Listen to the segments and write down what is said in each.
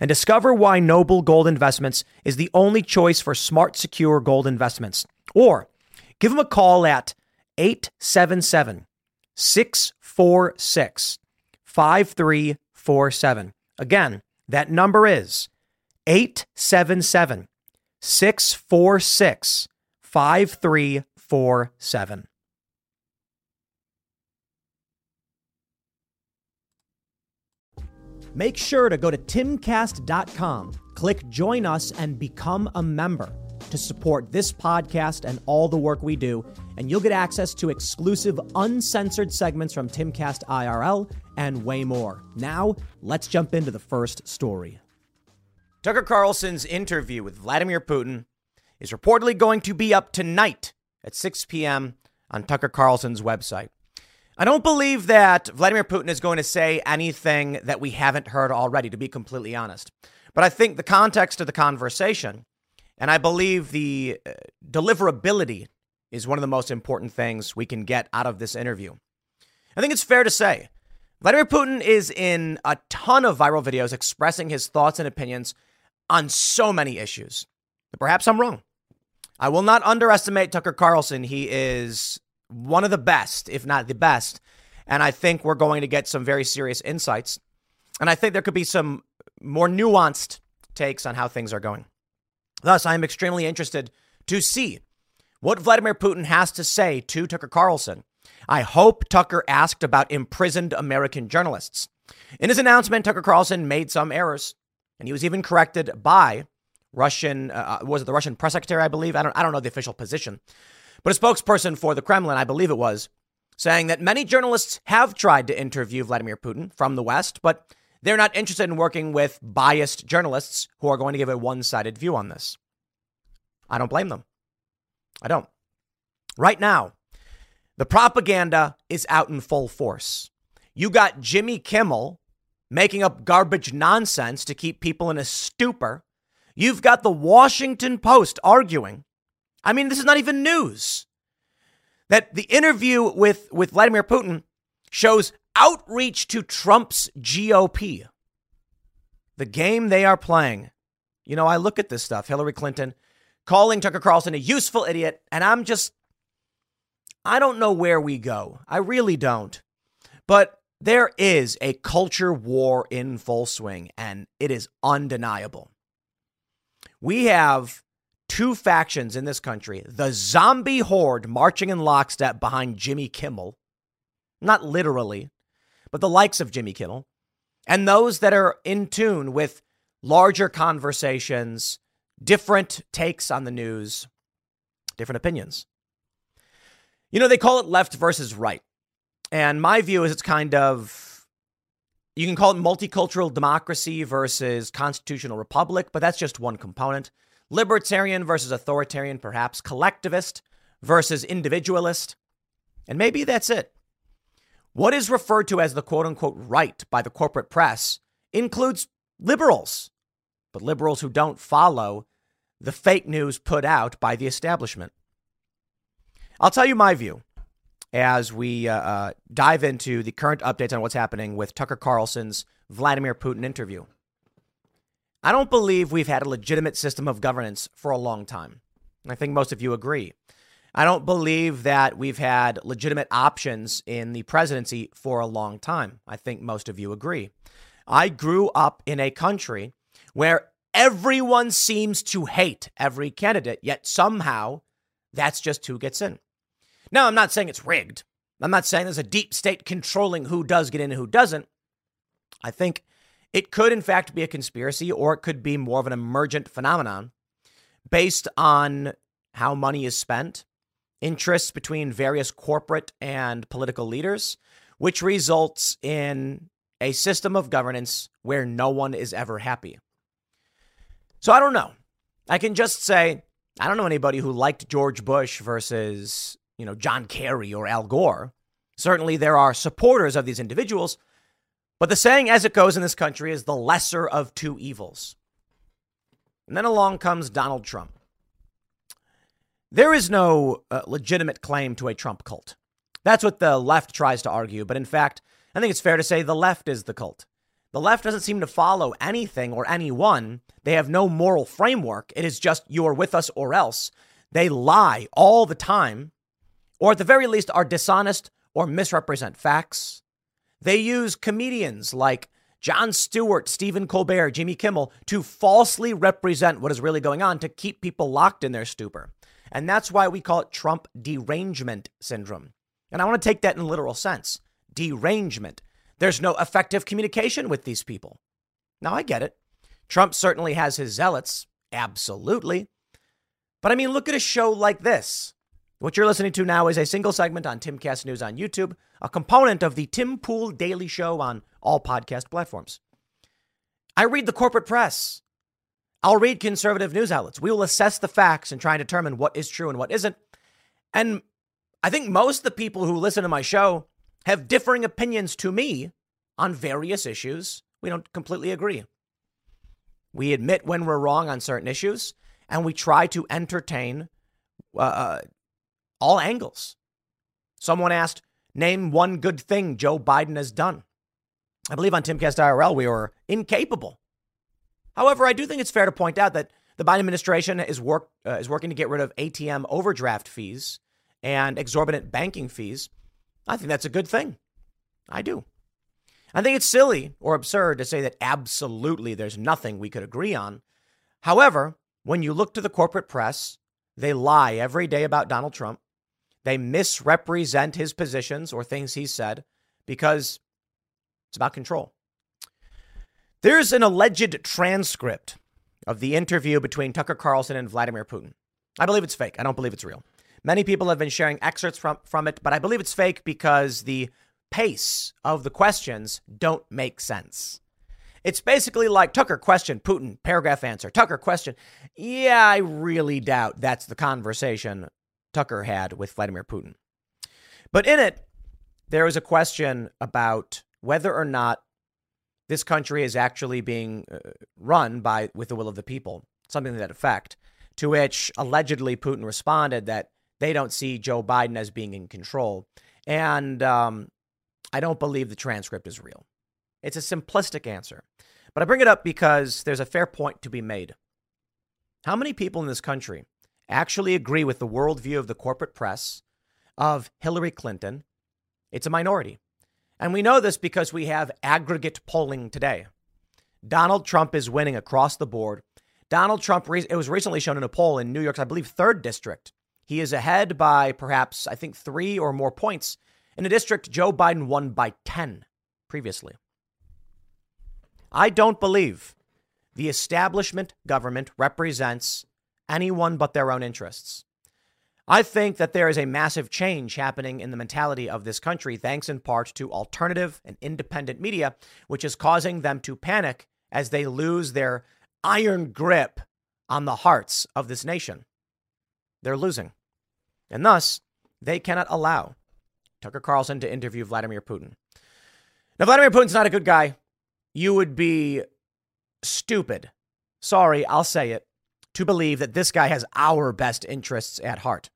and discover why Noble Gold Investments is the only choice for smart, secure gold investments. Or give them a call at 877 646 5347. Again, that number is 877 646 5347. Make sure to go to timcast.com, click join us, and become a member to support this podcast and all the work we do. And you'll get access to exclusive, uncensored segments from Timcast IRL and way more. Now, let's jump into the first story. Tucker Carlson's interview with Vladimir Putin is reportedly going to be up tonight at 6 p.m. on Tucker Carlson's website. I don't believe that Vladimir Putin is going to say anything that we haven't heard already, to be completely honest. But I think the context of the conversation, and I believe the uh, deliverability is one of the most important things we can get out of this interview. I think it's fair to say Vladimir Putin is in a ton of viral videos expressing his thoughts and opinions on so many issues. Perhaps I'm wrong. I will not underestimate Tucker Carlson. He is one of the best, if not the best. And I think we're going to get some very serious insights. And I think there could be some more nuanced takes on how things are going. Thus, I am extremely interested to see what Vladimir Putin has to say to Tucker Carlson. I hope Tucker asked about imprisoned American journalists. In his announcement, Tucker Carlson made some errors, and he was even corrected by Russian, uh, uh was it the Russian press secretary, I believe? I don't, I don't know the official position. But a spokesperson for the Kremlin, I believe it was, saying that many journalists have tried to interview Vladimir Putin from the West, but they're not interested in working with biased journalists who are going to give a one sided view on this. I don't blame them. I don't. Right now, the propaganda is out in full force. You got Jimmy Kimmel making up garbage nonsense to keep people in a stupor. You've got the Washington Post arguing I mean, this is not even news. That the interview with, with Vladimir Putin shows outreach to Trump's GOP. The game they are playing. You know, I look at this stuff, Hillary Clinton calling Tucker Carlson a useful idiot, and I'm just, I don't know where we go. I really don't. But there is a culture war in full swing, and it is undeniable. We have two factions in this country the zombie horde marching in lockstep behind Jimmy Kimmel, not literally, but the likes of Jimmy Kimmel, and those that are in tune with larger conversations, different takes on the news, different opinions. You know, they call it left versus right. And my view is it's kind of, you can call it multicultural democracy versus constitutional republic, but that's just one component libertarian versus authoritarian, perhaps, collectivist versus individualist. And maybe that's it. What is referred to as the quote unquote right by the corporate press includes liberals, but liberals who don't follow the fake news put out by the establishment. I'll tell you my view as we uh, uh, dive into the current updates on what's happening with Tucker Carlson's Vladimir Putin interview. I don't believe we've had a legitimate system of governance for a long time. I think most of you agree. I don't believe that we've had legitimate options in the presidency for a long time. I think most of you agree. I grew up in a country where everyone seems to hate every candidate, yet somehow that's just who gets in. Now, I'm not saying it's rigged. I'm not saying there's a deep state controlling who does get in and who doesn't. I think it could, in fact, be a conspiracy or it could be more of an emergent phenomenon based on how money is spent, interests between various corporate and political leaders, which results in a system of governance where no one is ever happy. So I don't know. I can just say I don't know anybody who liked George Bush versus, you know, John Kerry or Al Gore. Certainly there are supporters of these individuals, but the saying as it goes in this country is the lesser of two evils. And then along comes Donald Trump. There is no uh, legitimate claim to a Trump cult. That's what the left tries to argue, but in fact, I think it's fair to say the left is the cult. The left doesn't seem to follow anything or anyone. They have no moral framework. It is just you are with us or else. They lie all the time, or at the very least are dishonest or misrepresent facts. They use comedians like Jon Stewart, Stephen Colbert, Jimmy Kimmel to falsely represent what is really going on to keep people locked in their stupor. And that's why we call it Trump derangement syndrome. And I want to take that in literal sense derangement. There's no effective communication with these people. Now, I get it. Trump certainly has his zealots, absolutely. But I mean, look at a show like this. What you're listening to now is a single segment on Timcast News on YouTube, a component of the Tim Pool Daily Show on all podcast platforms. I read the corporate press. I'll read conservative news outlets. We will assess the facts and try and determine what is true and what isn't. And I think most of the people who listen to my show have differing opinions to me on various issues. We don't completely agree. We admit when we're wrong on certain issues, and we try to entertain uh, uh, all angles. Someone asked, Name one good thing Joe Biden has done. I believe on Timcast IRL we were incapable. However, I do think it's fair to point out that the Biden administration is work uh, is working to get rid of ATM overdraft fees and exorbitant banking fees I think that's a good thing. I do. I think it's silly or absurd to say that absolutely there's nothing we could agree on. However, when you look to the corporate press, they lie every day about Donald Trump. They misrepresent his positions or things he said because it's about control. There's an alleged transcript of the interview between Tucker Carlson and Vladimir Putin. I believe it's fake. I don't believe it's real. Many people have been sharing excerpts from, from it, but I believe it's fake because the pace of the questions don't make sense. It's basically like Tucker question, Putin, paragraph answer. Tucker question. Yeah, I really doubt that's the conversation Tucker had with Vladimir Putin. But in it, there was a question about whether or not this country is actually being uh, run by with the will of the people, something to that effect. To which allegedly Putin responded that they don't see Joe Biden as being in control. And um, I don't believe the transcript is real. It's a simplistic answer. But I bring it up because there's a fair point to be made. How many people in this country actually agree with the worldview of the corporate press of Hillary Clinton? It's a minority. And we know this because we have aggregate polling today. Donald Trump is winning across the board. Donald Trump, it was recently shown in a poll in New York's, I believe, third district. He is ahead by perhaps, I think, three or more points in a district Joe Biden won by 10 previously. I don't believe the establishment government represents anyone but their own interests. I think that there is a massive change happening in the mentality of this country, thanks in part to alternative and independent media, which is causing them to panic as they lose their iron grip on the hearts of this nation they're losing. And thus, they cannot allow Tucker Carlson to interview Vladimir Putin. Now, Vladimir Putin's not a good guy. You would be stupid, sorry, I'll say it, to believe that this guy has our best interests at heart.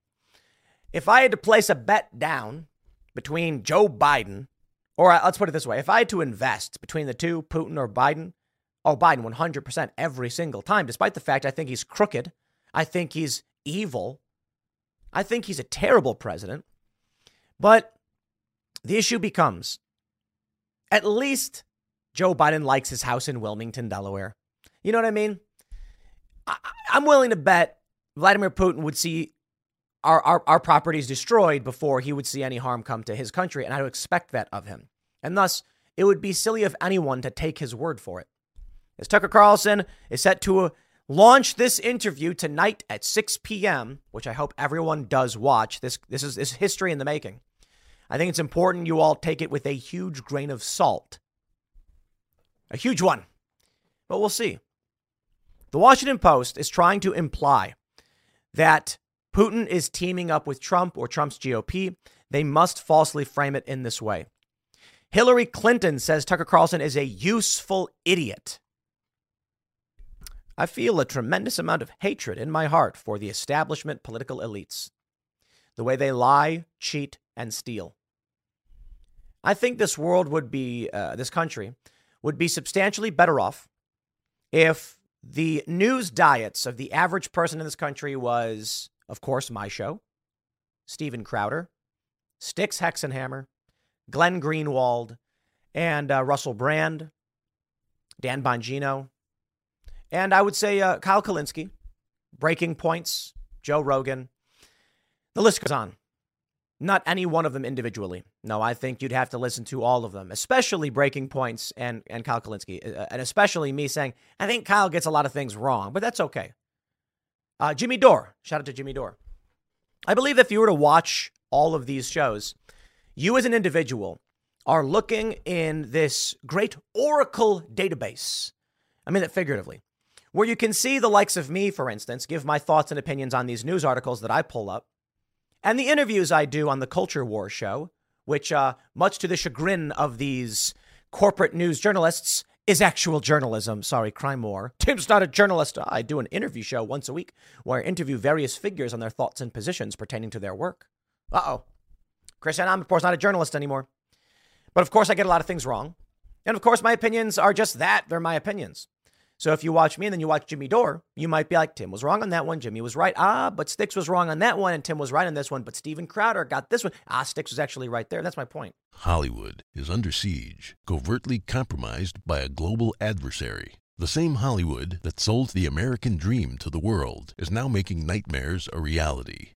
If I had to place a bet down between Joe Biden, or uh, let's put it this way if I had to invest between the two, Putin or Biden, oh, Biden 100% every single time, despite the fact I think he's crooked. I think he's evil. I think he's a terrible president. But the issue becomes at least Joe Biden likes his house in Wilmington, Delaware. You know what I mean? I, am willing to bet Vladimir Putin would see our, our, our properties destroyed before he would see any harm come to his country. And I would expect that of him. And thus, it would be silly of anyone to take his word for it. As Tucker Carlson is set to uh, launch this interview tonight at 6 p.m., which I hope everyone does watch. This, this, is, this is history in the making. I think it's important you all take it with a huge grain of salt. A huge one. But we'll see. The Washington Post is trying to imply that Putin is teaming up with Trump or Trump's GOP. They must falsely frame it in this way. Hillary Clinton says Tucker Carlson is a useful idiot. I feel a tremendous amount of hatred in my heart for the establishment political elites, the way they lie, cheat, and steal. I think this world would be, uh, this country would be substantially better off if the news diets of the average person in this country was, of course, my show, Steven Crowder, Styx Hexenhammer, Glenn Greenwald, and uh, Russell Brand, Dan Bongino, and I would say uh, Kyle Kulinski, Breaking Points, Joe Rogan. The list goes on. Not any one of them individually. No, I think you'd have to listen to all of them, especially Breaking Points and, and Kyle Kulinski, uh, and especially me saying, I think Kyle gets a lot of things wrong, but that's okay. Uh, Jimmy Dore, shout out to Jimmy Dore. I believe if you were to watch all of these shows, you as an individual are looking in this great Oracle database. I mean that figuratively, where you can see the likes of me, for instance, give my thoughts and opinions on these news articles that I pull up, and the interviews I do on the Culture War show, which, uh, much to the chagrin of these corporate news journalists, is actual journalism. Sorry, crime war. Tim's not a journalist. I do an interview show once a week where I interview various figures on their thoughts and positions pertaining to their work. Uh oh. Chris Amanpour is not a journalist anymore. But of course, I get a lot of things wrong. And of course, my opinions are just that. They're my opinions. So if you watch me and then you watch Jimmy Dore, you might be like, Tim was wrong on that one. Jimmy was right. Ah, but Styx was wrong on that one. And Tim was right on this one. But Steven Crowder got this one. Ah, Styx was actually right there. That's my point. Hollywood is under siege, covertly compromised by a global adversary. The same Hollywood that sold the American dream to the world is now making nightmares a reality.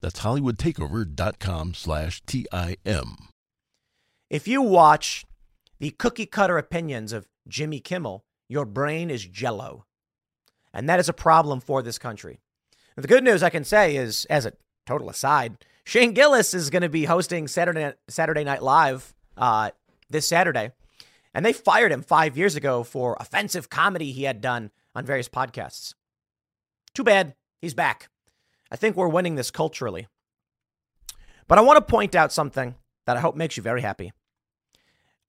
That's hollywoodtakeover.com slash T-I-M. If you watch the cookie cutter opinions of Jimmy Kimmel, your brain is jello. And that is a problem for this country. And the good news I can say is, as a total aside, Shane Gillis is going to be hosting Saturday, Saturday Night Live uh, this Saturday. And they fired him five years ago for offensive comedy he had done on various podcasts. Too bad. He's back. I think we're winning this culturally. But I want to point out something that I hope makes you very happy.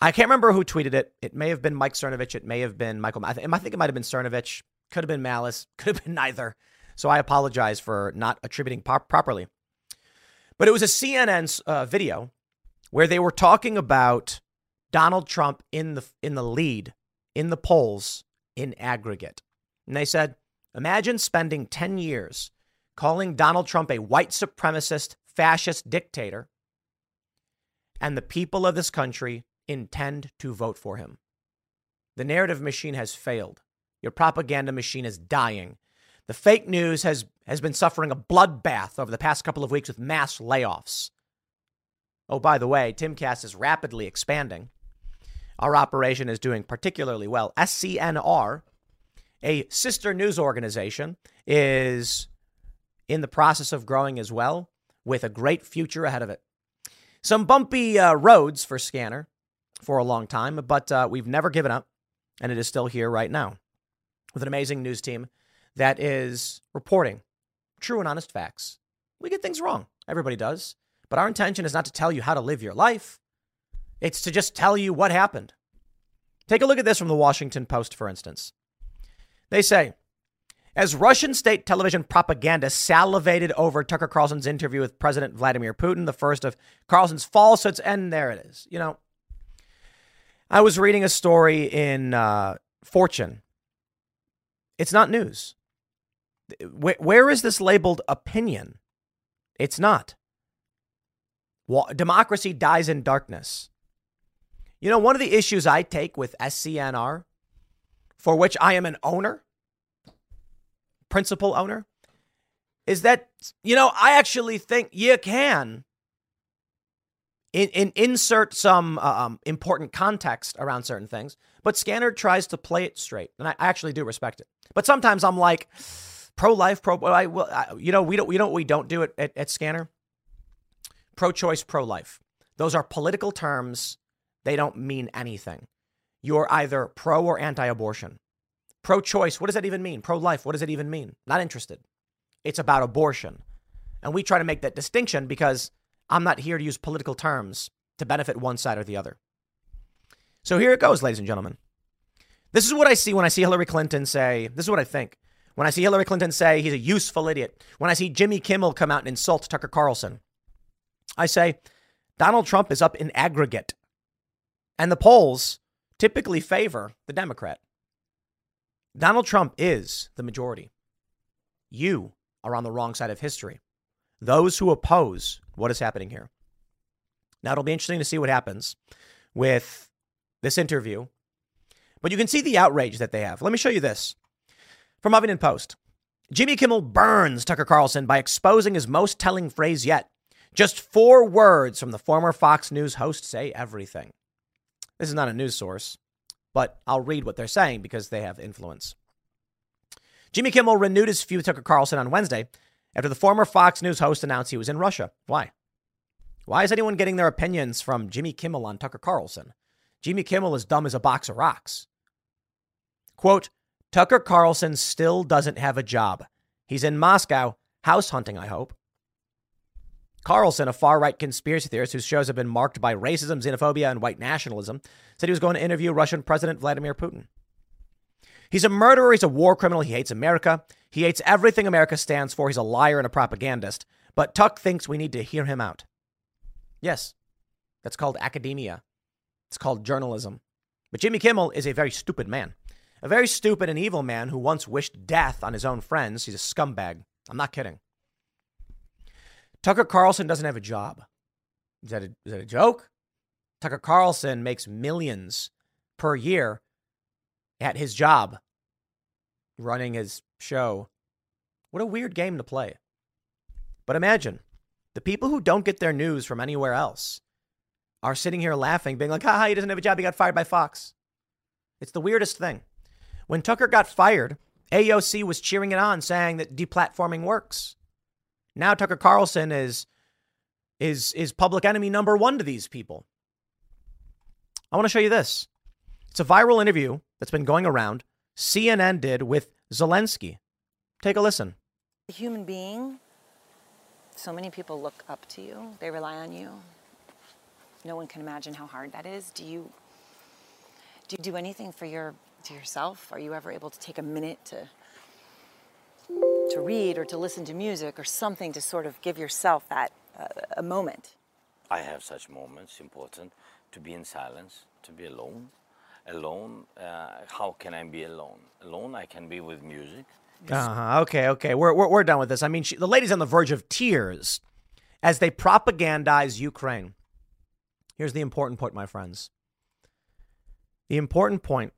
I can't remember who tweeted it. It may have been Mike Cernovich. It may have been Michael. I think it might have been Cernovich. Could have been Malice. Could have been neither. So I apologize for not attributing properly. But it was a CNN uh, video where they were talking about Donald Trump in the in the lead in the polls in aggregate. And they said, imagine spending 10 years calling Donald Trump a white supremacist, fascist dictator, and the people of this country intend to vote for him. The narrative machine has failed. Your propaganda machine is dying. The fake news has, has been suffering a bloodbath over the past couple of weeks with mass layoffs. Oh, by the way, Timcast is rapidly expanding. Our operation is doing particularly well. SCNR, a sister news organization, is in the process of growing as well, with a great future ahead of it. Some bumpy uh, roads for Scanner for a long time, but uh, we've never given up, and it is still here right now with an amazing news team that is reporting true and honest facts. We get things wrong. Everybody does. But our intention is not to tell you how to live your life, it's to just tell you what happened. Take a look at this from the Washington Post, for instance. They say, as Russian state television propaganda salivated over Tucker Carlson's interview with President Vladimir Putin, the first of Carlson's falsehoods, and there it is. You know, I was reading a story in uh, Fortune. It's not news. Where, where is this labeled opinion? It's not. Democracy dies in darkness. You know, one of the issues I take with SCNR, for which I am an owner, principal owner, is that, you know, I actually think you can in, in insert some uh, um, important context around certain things, but Scanner tries to play it straight, and I actually do respect it. But sometimes I'm like, pro life, pro. I, I, you know, we don't, we don't, we don't do it at, at Scanner. Pro choice, pro life. Those are political terms. They don't mean anything. You're either pro or anti abortion. Pro choice, what does that even mean? Pro life, what does it even mean? Not interested. It's about abortion. And we try to make that distinction because I'm not here to use political terms to benefit one side or the other. So here it goes, ladies and gentlemen. This is what I see when I see Hillary Clinton say, this is what I think. When I see Hillary Clinton say he's a useful idiot, when I see Jimmy Kimmel come out and insult Tucker Carlson, I say Donald Trump is up in aggregate. And the polls typically favor the Democrat. Donald Trump is the majority. You are on the wrong side of history. Those who oppose what is happening here. Now, it'll be interesting to see what happens with this interview, but you can see the outrage that they have. Let me show you this from Huffington Post. Jimmy Kimmel burns Tucker Carlson by exposing his most telling phrase yet. Just four words from the former Fox News host say everything. This is not a news source, but I'll read what they're saying because they have influence. Jimmy Kimmel renewed his feud with Tucker Carlson on Wednesday after the former Fox News host announced he was in Russia. Why? Why is anyone getting their opinions from Jimmy Kimmel on Tucker Carlson? Jimmy Kimmel is dumb as a box of rocks. Quote, Tucker Carlson still doesn't have a job. He's in Moscow, house hunting, I hope. Carlson, a far right conspiracy theorist whose shows have been marked by racism, xenophobia, and white nationalism, said he was going to interview Russian President Vladimir Putin. He's a murderer. He's a war criminal. He hates America. He hates everything America stands for. He's a liar and a propagandist. But Tuck thinks we need to hear him out. Yes, that's called academia. It's called journalism. But Jimmy Kimmel is a very stupid man. A very stupid and evil man who once wished death on his own friends. He's a scumbag. I'm not kidding. Tucker Carlson doesn't have a job. Is that a, is that a joke? Tucker Carlson makes millions per year at his job running his show. What a weird game to play. But imagine the people who don't get their news from anywhere else are sitting here laughing, being like, haha, he doesn't have a job. He got fired by Fox. It's the weirdest thing. When Tucker got fired, AOC was cheering it on, saying that deplatforming works. Now Tucker Carlson is is is public enemy number one to these people. I want to show you this. It's a viral interview that's been going around. CNN did with Zelensky. Take a listen. A human being. So many people look up to you. They rely on you. No one can imagine how hard that is. Do you do you do anything for your to yourself? Are you ever able to take a minute to to read or to listen to music or something to sort of give yourself that uh, a moment? I have such moments important to be in silence, to be alone. Alone, uh, how can I be alone? Alone, I can be with music. Uh-huh. Okay, okay. We're, we're, we're done with this. I mean, she, the lady's on the verge of tears as they propagandize Ukraine. Here's the important point, my friends. The important point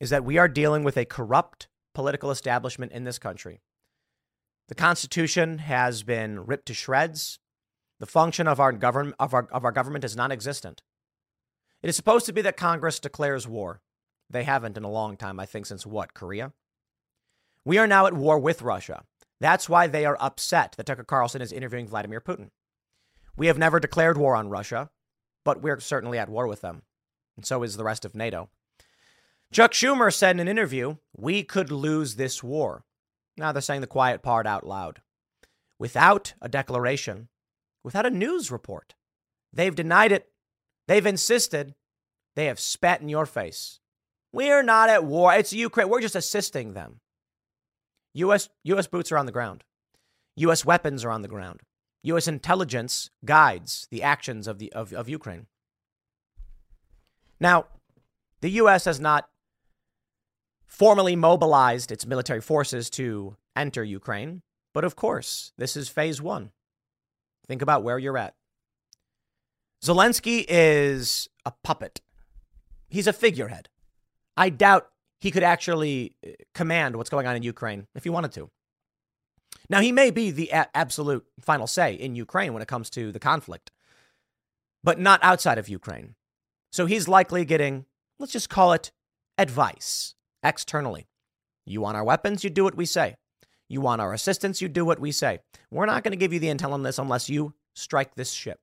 is that we are dealing with a corrupt political establishment in this country. The Constitution has been ripped to shreds. The function of our government of our, of our government is non-existent. It is supposed to be that Congress declares war. They haven't in a long time, I think, since what, Korea? We are now at war with Russia. That's why they are upset that Tucker Carlson is interviewing Vladimir Putin. We have never declared war on Russia, but we're certainly at war with them. And so is the rest of NATO. Chuck Schumer said in an interview, we could lose this war. Now they're saying the quiet part out loud. Without a declaration, without a news report. They've denied it. They've insisted. They have spat in your face. We're not at war. It's Ukraine. We're just assisting them. US, US boots are on the ground. US weapons are on the ground. US intelligence guides the actions of, the, of, of Ukraine. Now, the US has not formally mobilized its military forces to enter Ukraine, but of course, this is phase one. Think about where you're at. Zelensky is a puppet. He's a figurehead. I doubt he could actually uh, command what's going on in Ukraine if he wanted to. Now, he may be the a- absolute final say in Ukraine when it comes to the conflict, but not outside of Ukraine. So he's likely getting, let's just call it advice externally. You want our weapons, you do what we say. You want our assistance, you do what we say. We're not going to give you the intel on this unless you strike this ship.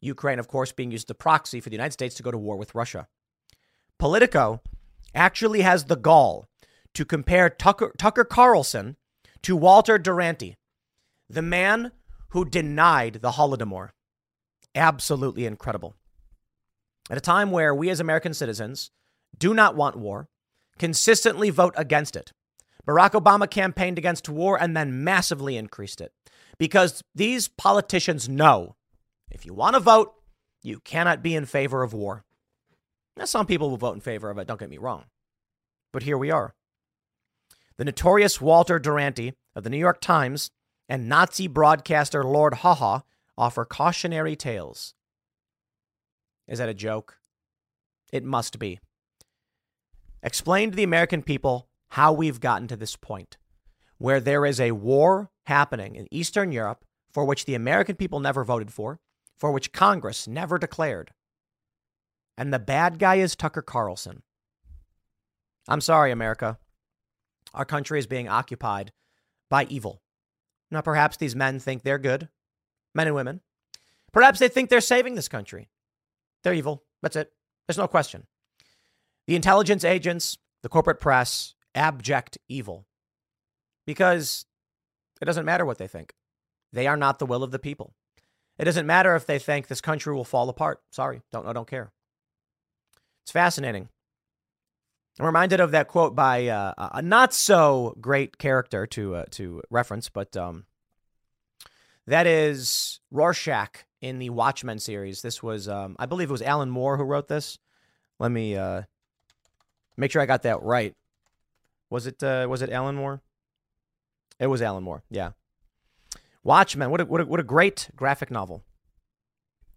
Ukraine, of course, being used as a proxy for the United States to go to war with Russia. Politico actually has the gall to compare Tucker, Tucker Carlson to Walter Duranty, the man who denied the Holodomor. Absolutely incredible. At a time where we as American citizens do not want war, consistently vote against it. Barack Obama campaigned against war and then massively increased it because these politicians know if you want to vote, you cannot be in favor of war. Now, some people will vote in favor of it, don't get me wrong. But here we are. The notorious Walter Duranty of the New York Times and Nazi broadcaster Lord Haw-Haw offer cautionary tales. Is that a joke? It must be. Explain to the American people how we've gotten to this point where there is a war happening in Eastern Europe for which the American people never voted for, for which Congress never declared. And the bad guy is Tucker Carlson. I'm sorry, America. Our country is being occupied by evil. Now, perhaps these men think they're good, men and women. Perhaps they think they're saving this country. They're evil. That's it. There's no question. The intelligence agents, the corporate press, abject evil. Because it doesn't matter what they think. They are not the will of the people. It doesn't matter if they think this country will fall apart. Sorry, don't I don't care. It's fascinating. I'm reminded of that quote by uh, a not so great character to uh, to reference, but um, that is Rorschach in the Watchmen series. This was, um, I believe, it was Alan Moore who wrote this. Let me uh, make sure I got that right. Was it uh, was it Alan Moore? It was Alan Moore. Yeah. Watchmen. What a, what a, what a great graphic novel.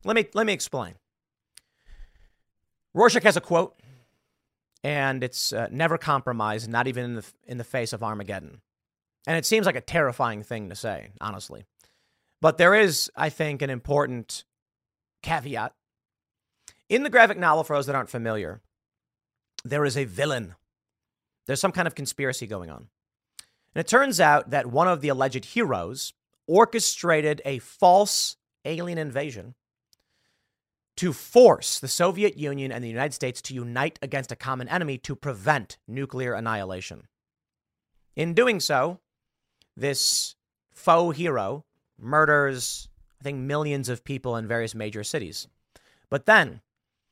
Let me let me explain. Rorschach has a quote, and it's uh, never compromise, not even in the in the face of Armageddon. And it seems like a terrifying thing to say, honestly. But there is, I think, an important caveat. In the graphic novel, for those that aren't familiar, there is a villain. There's some kind of conspiracy going on. And it turns out that one of the alleged heroes orchestrated a false alien invasion to force the Soviet Union and the United States to unite against a common enemy to prevent nuclear annihilation. In doing so, this faux hero murders, I think, millions of people in various major cities. But then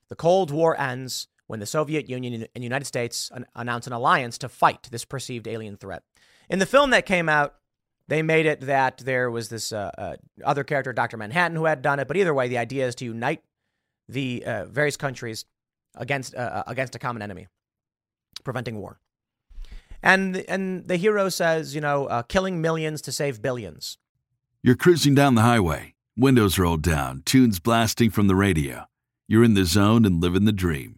the Cold War ends when the Soviet Union and the United States announced an alliance to fight this perceived alien threat. In the film that came out, they made it that there was this uh, uh, other character, Dr. Manhattan, who had done it. But either way, the idea is to unite the uh, various countries against, uh, uh, against a common enemy, preventing war. And, and the hero says, you know, uh, killing millions to save billions. You're cruising down the highway, windows rolled down, tunes blasting from the radio. You're in the zone and living the dream.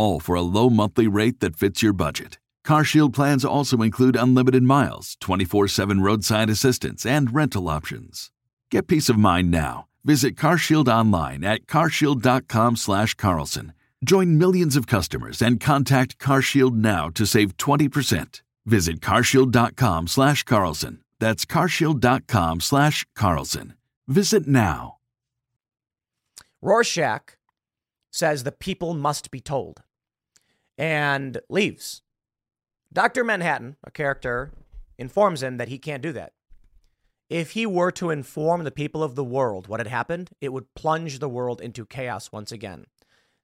all for a low monthly rate that fits your budget. CarShield plans also include unlimited miles, 24 7 roadside assistance, and rental options. Get peace of mind now Visit CarShield online at carshield.com slash Carlson. Join millions of customers and contact CarShield now to save 20%. Visit carshield.com slash Carlson. That's carshield.com slash Carlson. Visit now. Rorschach says the people must be told and leaves. Dr. Manhattan, a character, informs him that he can't do that. If he were to inform the people of the world what had happened, it would plunge the world into chaos once again.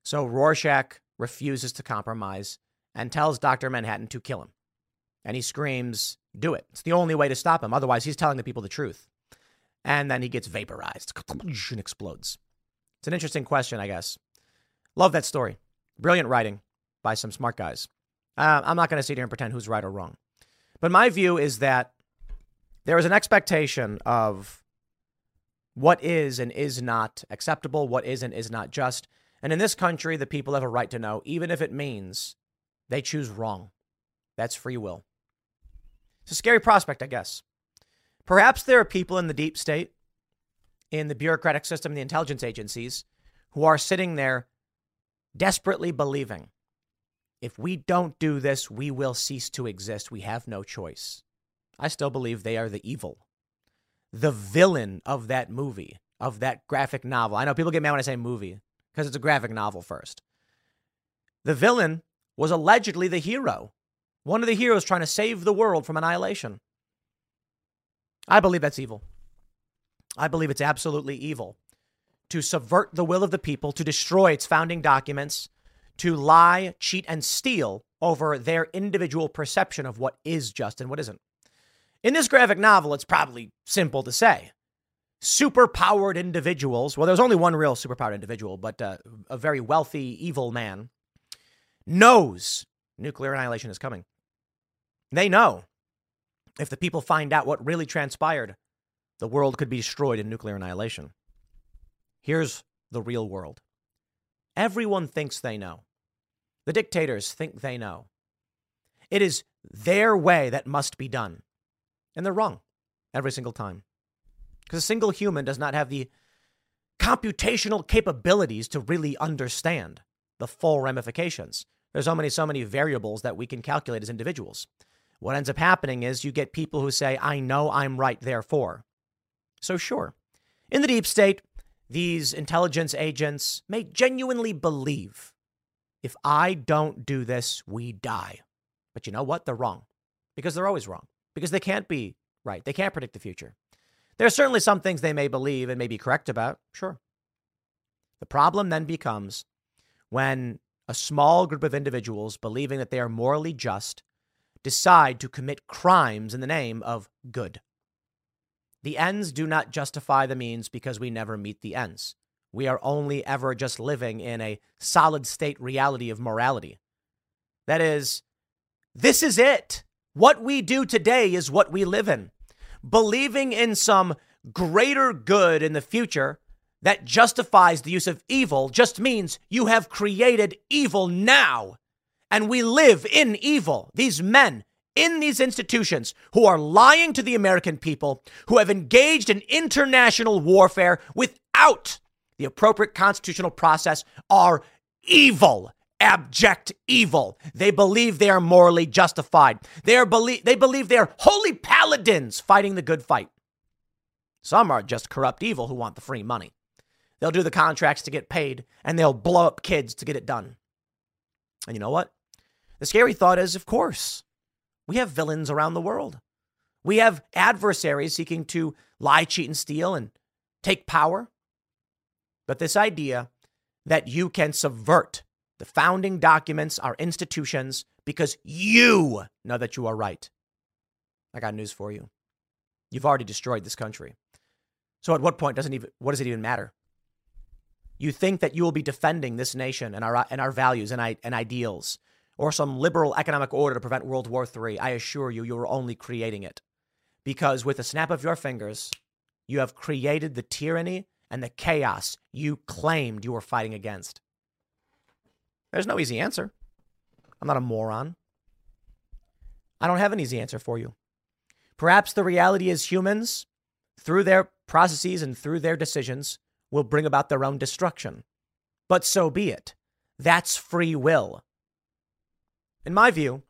So Rorschach refuses to compromise and tells Dr. Manhattan to kill him. And he screams, Do it. It's the only way to stop him. Otherwise, he's telling the people the truth. And then he gets vaporized and explodes. It's an interesting question, I guess. Love that story. Brilliant writing by some smart guys. Uh, I'm not going to sit here and pretend who's right or wrong. But my view is that there is an expectation of what is and is not acceptable, what is and is not just. And in this country, the people have a right to know, even if it means they choose wrong. That's free will. It's a scary prospect, I guess. Perhaps there are people in the deep state, in the bureaucratic system, the intelligence agencies, who are sitting there desperately believing if we don't do this, we will cease to exist. We have no choice. I still believe they are the evil, the villain of that movie, of that graphic novel. I know people get mad when I say movie because it's a graphic novel first. The villain was allegedly the hero, one of the heroes trying to save the world from annihilation. I believe that's evil. I believe it's absolutely evil to subvert the will of the people, to destroy its founding documents, to lie, cheat, and steal over their individual perception of what is just and what isn't. In this graphic novel, it's probably simple to say. Superpowered individuals, well, there's only one real superpowered individual, but uh, a very wealthy, evil man, knows nuclear annihilation is coming. They know if the people find out what really transpired, the world could be destroyed in nuclear annihilation. Here's the real world everyone thinks they know. The dictators think they know. It is their way that must be done. And they're wrong every single time. Because a single human does not have the computational capabilities to really understand the full ramifications. There's so many, so many variables that we can calculate as individuals. What ends up happening is you get people who say, I know I'm right, therefore. So, sure, in the deep state, these intelligence agents may genuinely believe if I don't do this, we die. But you know what? They're wrong because they're always wrong because they can't be right. They can't predict the future. There are certainly some things they may believe and may be correct about, sure. The problem then becomes when a small group of individuals believing that they are morally just decide to commit crimes in the name of good. The ends do not justify the means because we never meet the ends. We are only ever just living in a solid state reality of morality. That is, this is it. What we do today is what we live in. Believing in some greater good in the future that justifies the use of evil just means you have created evil now. And we live in evil. These men in these institutions who are lying to the American people, who have engaged in international warfare without the appropriate constitutional process, are evil abject evil. They believe they are morally justified. They, are belie- they believe they are holy paladins fighting the good fight. Some are just corrupt evil who want the free money. They'll do the contracts to get paid and they'll blow up kids to get it done. And you know what? The scary thought is, of course, we have villains around the world. We have adversaries seeking to lie, cheat, and steal and take power. But this idea that you can subvert the founding documents our institutions because you know that you are right. I got news for you. You've already destroyed this country. So at what point doesn't even what does it even matter? You think that you will be defending this nation and our and our values and, and ideals or some liberal economic order to prevent World War III. I assure you, you are only creating it. Because with a snap of your fingers, you have created the tyranny and the chaos you claimed you were fighting against. There's no easy answer. I'm not a moron. I don't have an easy answer for you. Perhaps the reality is humans, through their processes and through their decisions, will bring about their own destruction. But so be it. That's free will. In my view,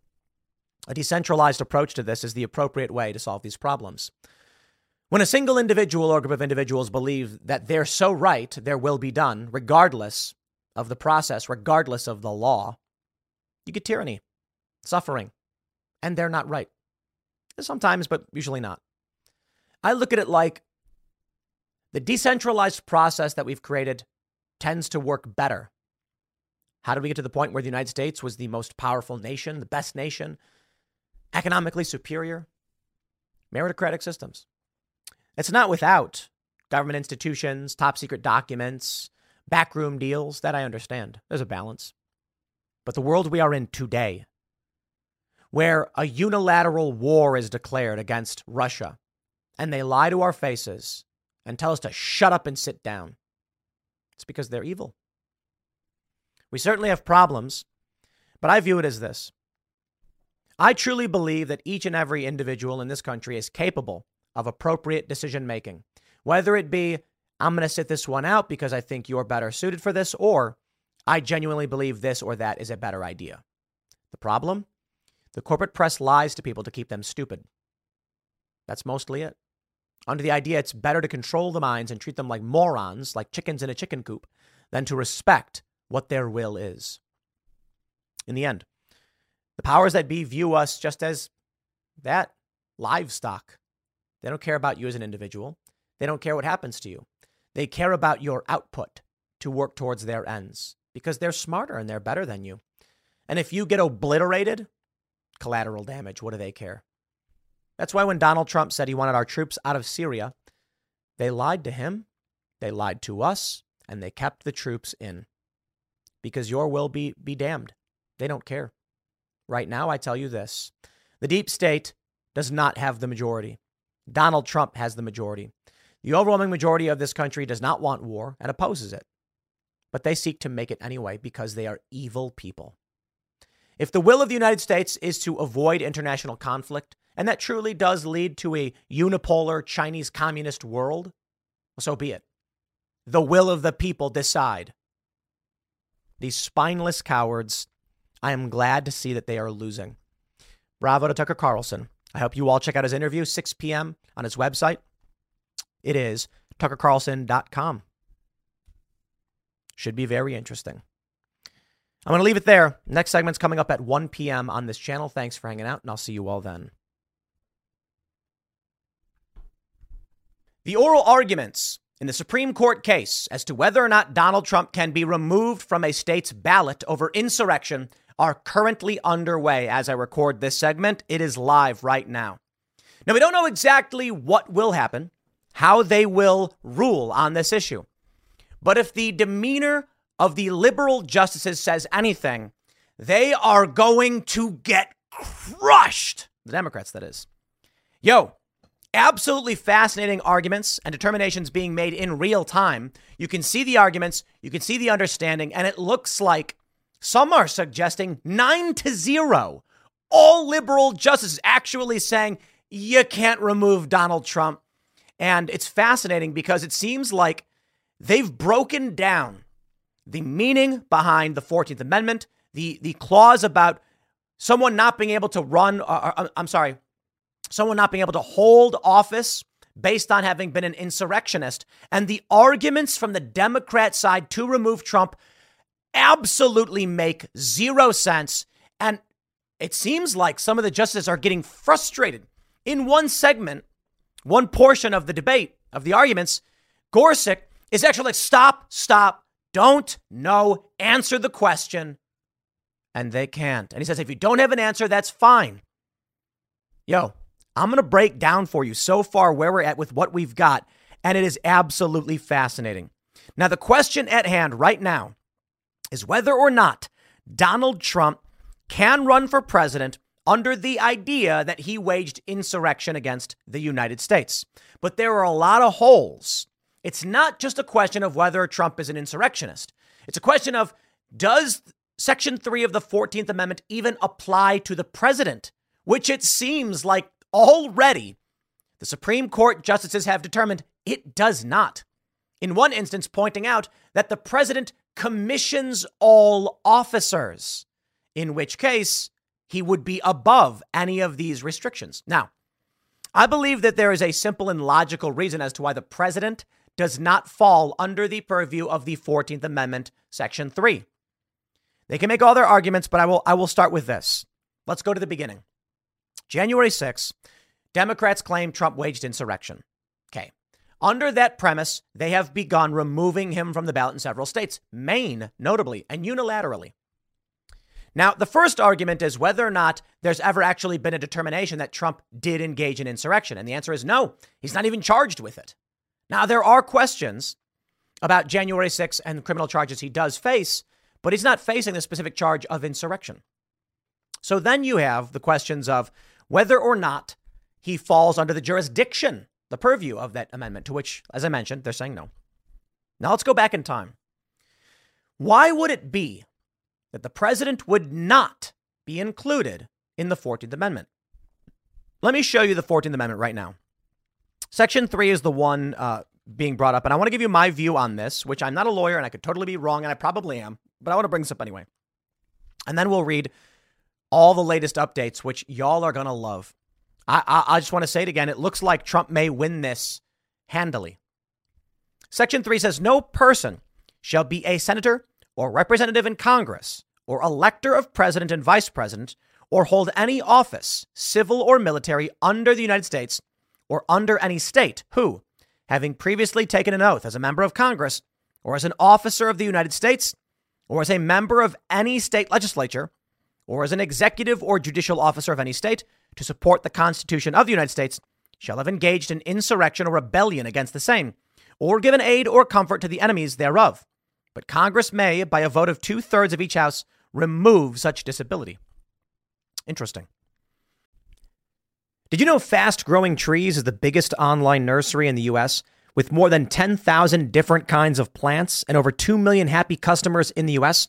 a decentralized approach to this is the appropriate way to solve these problems. When a single individual or group of individuals believe that they're so right, their will be done, regardless of the process, regardless of the law, you get tyranny, suffering, and they're not right. Sometimes, but usually not. I look at it like the decentralized process that we've created tends to work better. How did we get to the point where the United States was the most powerful nation, the best nation, economically superior? Meritocratic systems. It's not without government institutions, top secret documents, backroom deals. That I understand. There's a balance. But the world we are in today, where a unilateral war is declared against Russia, and they lie to our faces and tell us to shut up and sit down, it's because they're evil. We certainly have problems, but I view it as this. I truly believe that each and every individual in this country is capable of appropriate decision making, whether it be, I'm going to sit this one out because I think you're better suited for this, or I genuinely believe this or that is a better idea. The problem? The corporate press lies to people to keep them stupid. That's mostly it. Under the idea it's better to control the minds and treat them like morons, like chickens in a chicken coop, than to respect what their will is. In the end, the powers that be view us just as that livestock. They don't care about you as an individual. They don't care what happens to you. They care about your output to work towards their ends because they're smarter and they're better than you. And if you get obliterated, collateral damage, what do they care? That's why when Donald Trump said he wanted our troops out of Syria, they lied to him, they lied to us, and they kept the troops in. Because your will be, be damned. They don't care. Right now, I tell you this the deep state does not have the majority. Donald Trump has the majority. The overwhelming majority of this country does not want war and opposes it. But they seek to make it anyway because they are evil people. If the will of the United States is to avoid international conflict, and that truly does lead to a unipolar Chinese communist world, so be it. The will of the people decide. These spineless cowards, I am glad to see that they are losing. Bravo to Tucker Carlson. I hope you all check out his interview, 6 p.m. on his website. It is tuckercarlson.com. Should be very interesting. I'm going to leave it there. Next segment's coming up at 1 p.m. on this channel. Thanks for hanging out, and I'll see you all then. The oral arguments in the Supreme Court case as to whether or not Donald Trump can be removed from a state's ballot over insurrection are currently underway as I record this segment. It is live right now. Now, we don't know exactly what will happen, how they will rule on this issue. But if the demeanor of the liberal justices says anything, they are going to get crushed. The Democrats, that is. Yo, absolutely fascinating arguments and determinations being made in real time. You can see the arguments, you can see the understanding, and it looks like some are suggesting nine to zero. All liberal justices actually saying you can't remove Donald Trump. And it's fascinating because it seems like they've broken down the meaning behind the 14th Amendment, the, the clause about someone not being able to run, or, uh, or, uh, I'm sorry, someone not being able to hold office based on having been an insurrectionist, and the arguments from the Democrat side to remove Trump absolutely make zero sense. And it seems like some of the justices are getting frustrated. In one segment, one portion of the debate, of the arguments, Gorsuch is actually like, stop, stop, don't know, answer the question. And they can't. And he says, if you don't have an answer, that's fine. Yo, I'm going to break down for you so far where we're at with what we've got. And it is absolutely fascinating. Now, the question at hand right now is whether or not Donald Trump can run for president under the idea that he waged insurrection against the United States. But there are a lot of holes. It's not just a question of whether Trump is an insurrectionist. It's a question of does Section 3 of the 14th Amendment even apply to the president? Which it seems like already the Supreme Court justices have determined it does not. In one instance, pointing out that the president commissions all officers, in which case he would be above any of these restrictions. Now, I believe that there is a simple and logical reason as to why the president does not fall under the purview of the 14th Amendment, Section 3. They can make all their arguments, but I will, I will start with this. Let's go to the beginning. January 6th, Democrats claim Trump waged insurrection. Under that premise, they have begun removing him from the ballot in several states, Maine, notably, and unilaterally. Now, the first argument is whether or not there's ever actually been a determination that Trump did engage in insurrection. And the answer is no, he's not even charged with it. Now, there are questions about January 6th and criminal charges he does face, but he's not facing the specific charge of insurrection. So then you have the questions of whether or not he falls under the jurisdiction, the purview of that amendment, to which, as I mentioned, they're saying no. Now let's go back in time. Why would it be that the president would not be included in the 14th Amendment? Let me show you the 14th Amendment right now. Section 3 is the one uh, being brought up, and I want to give you my view on this, which I'm not a lawyer and I could totally be wrong, and I probably am, but I want to bring this up anyway. And then we'll read all the latest updates, which y'all are going to love. I, I, I just want to say it again. It looks like Trump may win this handily. Section 3 says no person shall be a senator or representative in Congress or elector of president and vice president or hold any office, civil or military, under the United States or under any state who, having previously taken an oath as a member of Congress or as an officer of the United States or as a member of any state legislature or as an executive or judicial officer of any state to support the Constitution of the United States shall have engaged in insurrection or rebellion against the same, or given aid or comfort to the enemies thereof. But Congress may, by a vote of two thirds of each House, remove such disability. Interesting. Did you know Fast Growing Trees is the biggest online nursery in the US with more than 10,000 different kinds of plants and over 2 million happy customers in the US?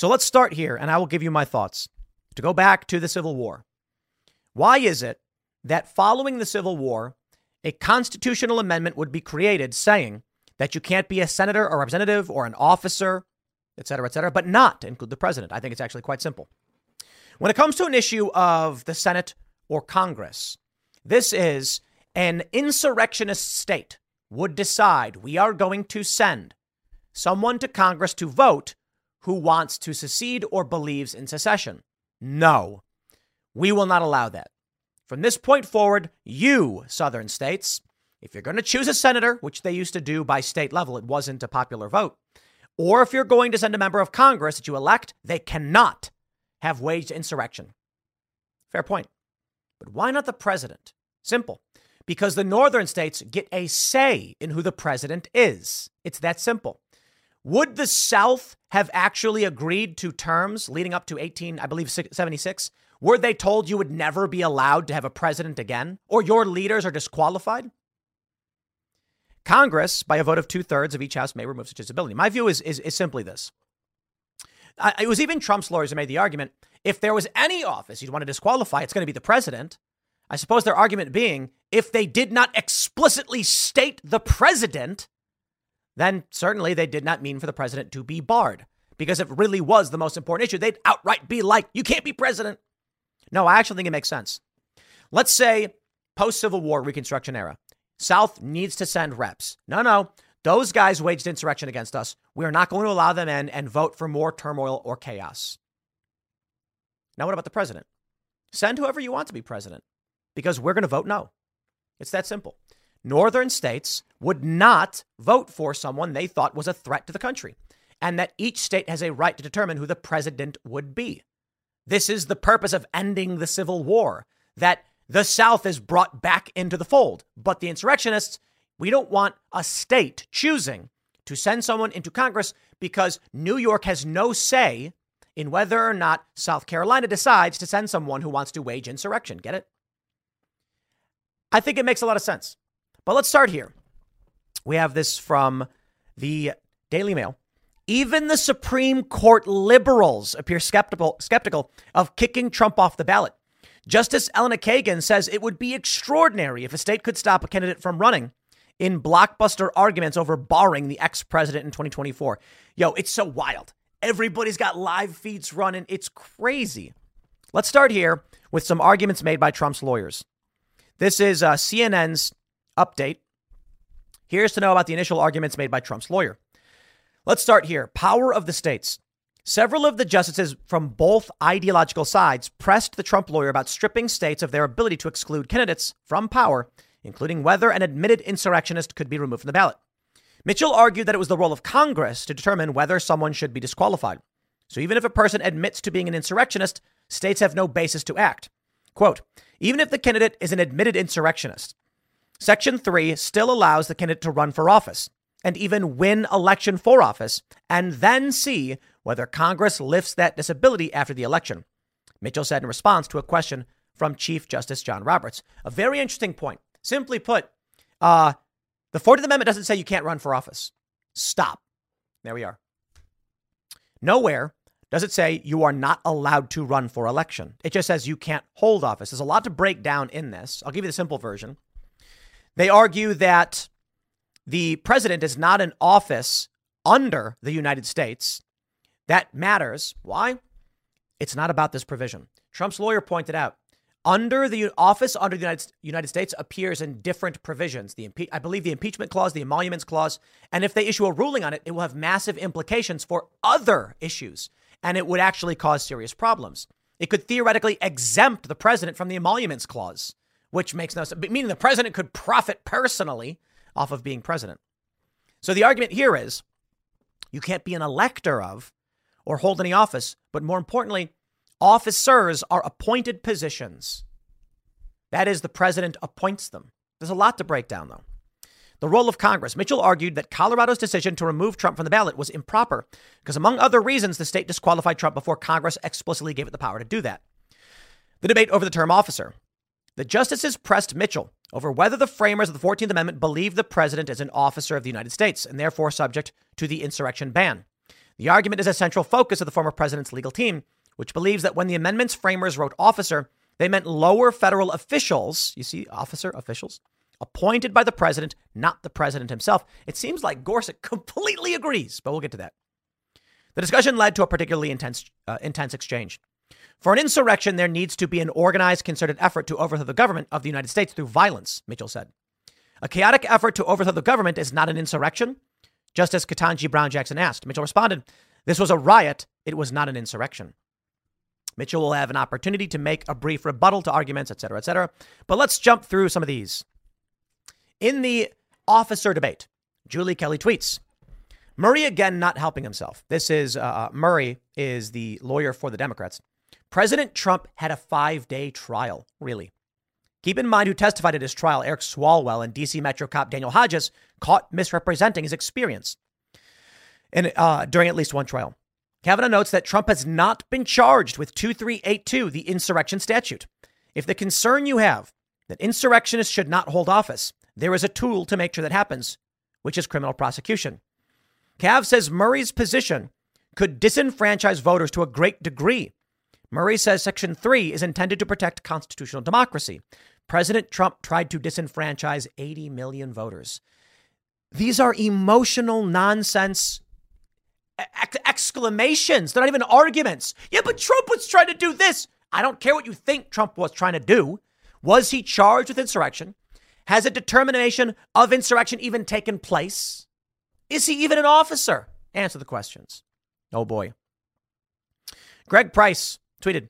So let's start here, and I will give you my thoughts. To go back to the Civil War, why is it that following the Civil War, a constitutional amendment would be created saying that you can't be a senator or representative or an officer, et cetera, et cetera, but not include the president? I think it's actually quite simple. When it comes to an issue of the Senate or Congress, this is an insurrectionist state would decide we are going to send someone to Congress to vote who wants to secede or believes in secession. No, we will not allow that. From this point forward, you, southern states, if you're going to choose a senator, which they used to do by state level, it wasn't a popular vote, or if you're going to send a member of Congress that you elect, they cannot have waged insurrection. Fair point. But why not the president? Simple. Because the northern states get a say in who the president is. It's that simple. Would the South have actually agreed to terms leading up to 18, I believe, 76? Were they told you would never be allowed to have a president again, or your leaders are disqualified? Congress, by a vote of two thirds of each house, may remove such disability. My view is, is, is simply this. It was even Trump's lawyers who made the argument if there was any office you'd want to disqualify, it's going to be the president. I suppose their argument being if they did not explicitly state the president, then certainly they did not mean for the president to be barred. Because if it really was the most important issue, they'd outright be like, you can't be president. No, I actually think it makes sense. Let's say post Civil War Reconstruction era, South needs to send reps. No, no. Those guys waged insurrection against us. We are not going to allow them in and vote for more turmoil or chaos. Now, what about the president? Send whoever you want to be president because we're going to vote no. It's that simple. Northern states would not vote for someone they thought was a threat to the country, and that each state has a right to determine who the president would be. This is the purpose of ending the Civil War, that the South is brought back into the fold. But the insurrectionists, we don't want a state choosing to send someone into Congress because New York has no say in whether or not South Carolina decides to send someone who wants to wage insurrection. Get it? I think it makes a lot of sense. But let's start here. We have this from the Daily Mail. Even the Supreme Court liberals appear skeptical, skeptical of kicking Trump off the ballot. Justice Elena Kagan says it would be extraordinary if a state could stop a candidate from running in blockbuster arguments over barring the ex president in 2024. Yo, it's so wild. Everybody's got live feeds running. It's crazy. Let's start here with some arguments made by Trump's lawyers. This is uh, CNN's update. Here's to know about the initial arguments made by Trump's lawyer. Let's start here. Power of the states. Several of the justices from both ideological sides pressed the Trump lawyer about stripping states of their ability to exclude candidates from power, including whether an admitted insurrectionist could be removed from the ballot. Mitchell argued that it was the role of Congress to determine whether someone should be disqualified. So even if a person admits to being an insurrectionist, states have no basis to act. Quote, even if the candidate is an admitted insurrectionist, Section 3 still allows the candidate to run for office and even win election for office and then see whether Congress lifts that disability after the election. Mitchell said in response to a question from Chief Justice John Roberts. A very interesting point. Simply put, uh, the 14th Amendment doesn't say you can't run for office. Stop. There we are. Nowhere does it say you are not allowed to run for election. It just says you can't hold office. There's a lot to break down in this. I'll give you the simple version. They argue that the president is not an office under the United States. That matters. Why? It's not about this provision. Trump's lawyer pointed out under the office under the United, United States appears in different provisions. The impe- I believe the impeachment clause, the emoluments clause, and if they issue a ruling on it, it will have massive implications for other issues, and it would actually cause serious problems. It could theoretically exempt the president from the emoluments clause, which makes no sense. Meaning the president could profit personally off of being president. So the argument here is, you can't be an elector of or hold any office, but more importantly, Officers are appointed positions. That is, the president appoints them. There's a lot to break down, though. The role of Congress. Mitchell argued that Colorado's decision to remove Trump from the ballot was improper because, among other reasons, the state disqualified Trump before Congress explicitly gave it the power to do that. The debate over the term officer. The justices pressed Mitchell over whether the framers of the 14th Amendment believe the president is an officer of the United States and therefore subject to the insurrection ban. The argument is a central focus of the former president's legal team, which believes that when the amendment's framers wrote officer, they meant lower federal officials, you see, officer officials, appointed by the president, not the president himself. It seems like Gorsuch completely agrees, but we'll get to that. The discussion led to a particularly intense, uh, intense exchange. For an insurrection, there needs to be an organized, concerted effort to overthrow the government of the United States through violence, Mitchell said. A chaotic effort to overthrow the government is not an insurrection? Justice Ketanji Brown Jackson asked. Mitchell responded, This was a riot. It was not an insurrection. Mitchell will have an opportunity to make a brief rebuttal to arguments, et cetera, et cetera. But let's jump through some of these. In the officer debate, Julie Kelly tweets Murray again not helping himself. This is uh, uh, Murray is the lawyer for the Democrats. President Trump had a five day trial, really. Keep in mind who testified at his trial Eric Swalwell and DC Metro cop Daniel Hodges caught misrepresenting his experience uh, during at least one trial. Kavanaugh notes that Trump has not been charged with 2382, the insurrection statute. If the concern you have that insurrectionists should not hold office, there is a tool to make sure that happens, which is criminal prosecution. Cav says Murray's position could disenfranchise voters to a great degree. Murray says Section 3 is intended to protect constitutional democracy. President Trump tried to disenfranchise 80 million voters. These are emotional nonsense ex- exclamations. They're not even arguments. Yeah, but Trump was trying to do this. I don't care what you think Trump was trying to do. Was he charged with insurrection? Has a determination of insurrection even taken place? Is he even an officer? Answer the questions. Oh boy. Greg Price tweeted,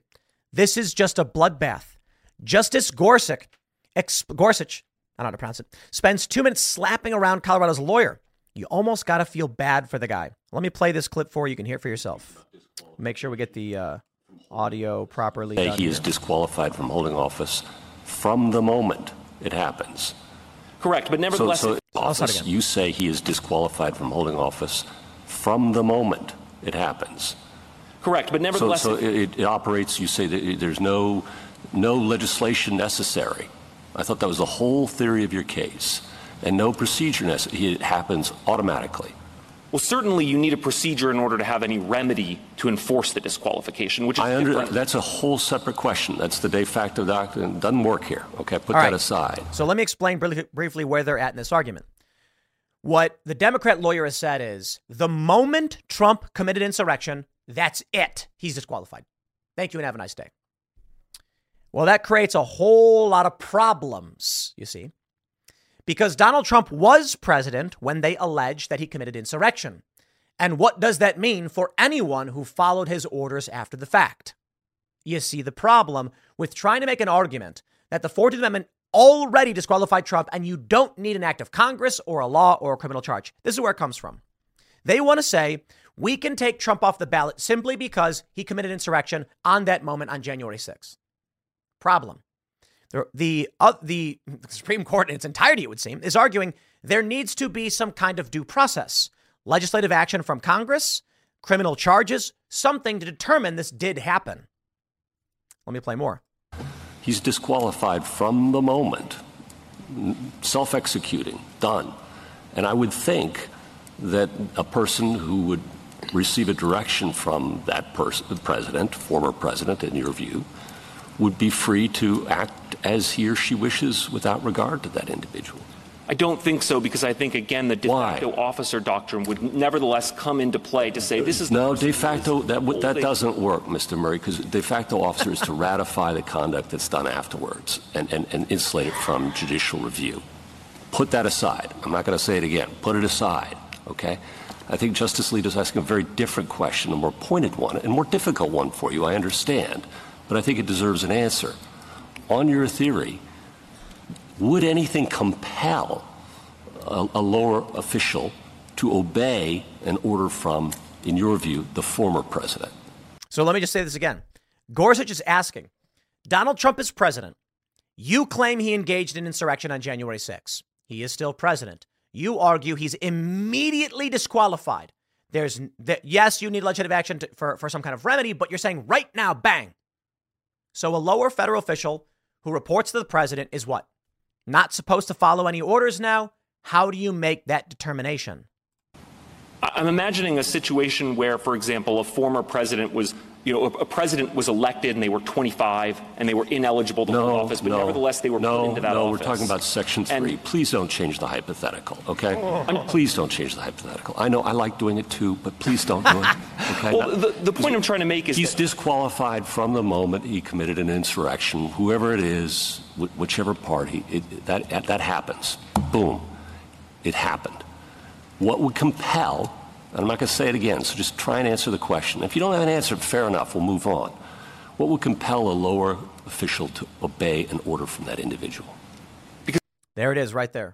This is just a bloodbath. Justice Gorsuch, ex- Gorsuch, I don't know how to pronounce it, spends two minutes slapping around Colorado's lawyer. You almost got to feel bad for the guy. Let me play this clip for you. You can hear it for yourself. Make sure we get the uh, audio properly. Done he here. is disqualified from holding office from the moment it happens. Correct, but So, nevertheless, so I'll start office, again. you say he is disqualified from holding office from the moment it happens. Correct, but nevertheless, so it, it operates. You say that there's no no legislation necessary. I thought that was the whole theory of your case, and no procedure necessary. It happens automatically. well, certainly you need a procedure in order to have any remedy to enforce the disqualification, which is I under, different. that's a whole separate question. That's the de facto doctrine. It doesn't work here. Okay, put All that right. aside. So let me explain briefly, briefly where they're at in this argument. What the Democrat lawyer has said is the moment Trump committed insurrection, that's it. He's disqualified. Thank you and have a nice day. Well, that creates a whole lot of problems, you see, because Donald Trump was president when they alleged that he committed insurrection. And what does that mean for anyone who followed his orders after the fact? You see the problem with trying to make an argument that the 14th Amendment already disqualified Trump and you don't need an act of Congress or a law or a criminal charge. This is where it comes from. They want to say we can take Trump off the ballot simply because he committed insurrection on that moment on January 6th. Problem. The, the, uh, the Supreme Court in its entirety, it would seem, is arguing there needs to be some kind of due process, legislative action from Congress, criminal charges, something to determine this did happen. Let me play more. He's disqualified from the moment, self executing, done. And I would think that a person who would receive a direction from that person, the president, former president, in your view, would be free to act as he or she wishes without regard to that individual. I don't think so because I think, again, the de Why? facto officer doctrine would nevertheless come into play to say this is the No, de facto, that, would- that holding- doesn't work, Mr. Murray, because de facto officer is to ratify the conduct that's done afterwards and, and, and insulate it from judicial review. Put that aside. I'm not going to say it again. Put it aside, okay? I think Justice Alito's asking a very different question, a more pointed one, and more difficult one for you, I understand. But I think it deserves an answer. On your theory, would anything compel a, a lower official to obey an order from, in your view, the former president? So let me just say this again. Gorsuch is asking Donald Trump is president. You claim he engaged in insurrection on January 6th. He is still president. You argue he's immediately disqualified. There's that yes, you need legislative action to, for, for some kind of remedy, but you're saying right now, bang. So a lower federal official who reports to the president is what? Not supposed to follow any orders now? How do you make that determination? I'm imagining a situation where, for example, a former president was, you know, a, a president was elected and they were 25 and they were ineligible to hold office, but no, nevertheless they were no, put into that no, office. we're talking about Section 3. And- please don't change the hypothetical, okay? please don't change the hypothetical. I know I like doing it too, but please don't do it, okay? Well, the, the point I'm trying to make is He's disqualified from the moment he committed an insurrection, whoever it is, wh- whichever party, it, that, that happens. Boom. It happened. What would compel, I'm not going to say it again, so just try and answer the question. If you don't have an answer, fair enough, we'll move on. What would compel a lower official to obey an order from that individual? Because There it is, right there.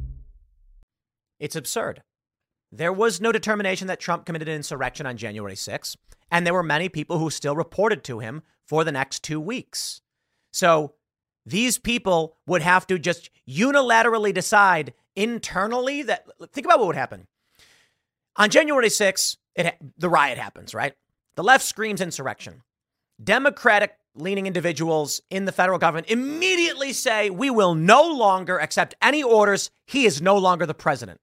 It's absurd. there was no determination that Trump committed an insurrection on January 6th, and there were many people who still reported to him for the next two weeks. So these people would have to just unilaterally decide internally that think about what would happen. On January 6th, it, the riot happens, right? The left screams insurrection. Democratic leaning individuals in the federal government immediately say, We will no longer accept any orders. He is no longer the president.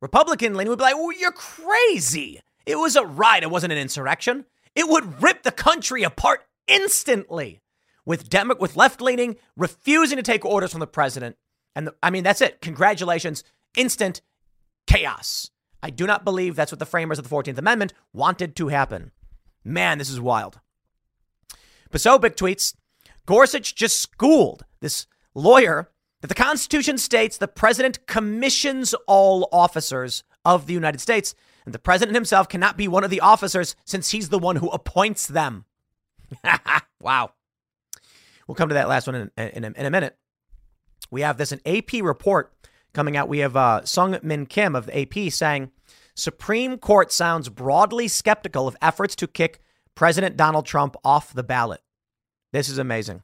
Republican leaning would be like, oh, You're crazy. It was a riot, it wasn't an insurrection. It would rip the country apart instantly with Demo- with left leaning refusing to take orders from the president. And the, I mean, that's it. Congratulations. Instant chaos. I do not believe that's what the framers of the 14th Amendment wanted to happen. Man, this is wild. Posobiec tweets Gorsuch just schooled this lawyer that the Constitution states the president commissions all officers of the United States, and the president himself cannot be one of the officers since he's the one who appoints them. wow. We'll come to that last one in, in, in, a minute. We have this an AP report coming out. We have uh, Sung Min Kim of the AP saying Supreme Court sounds broadly skeptical of efforts to kick President Donald Trump off the ballot. This is amazing.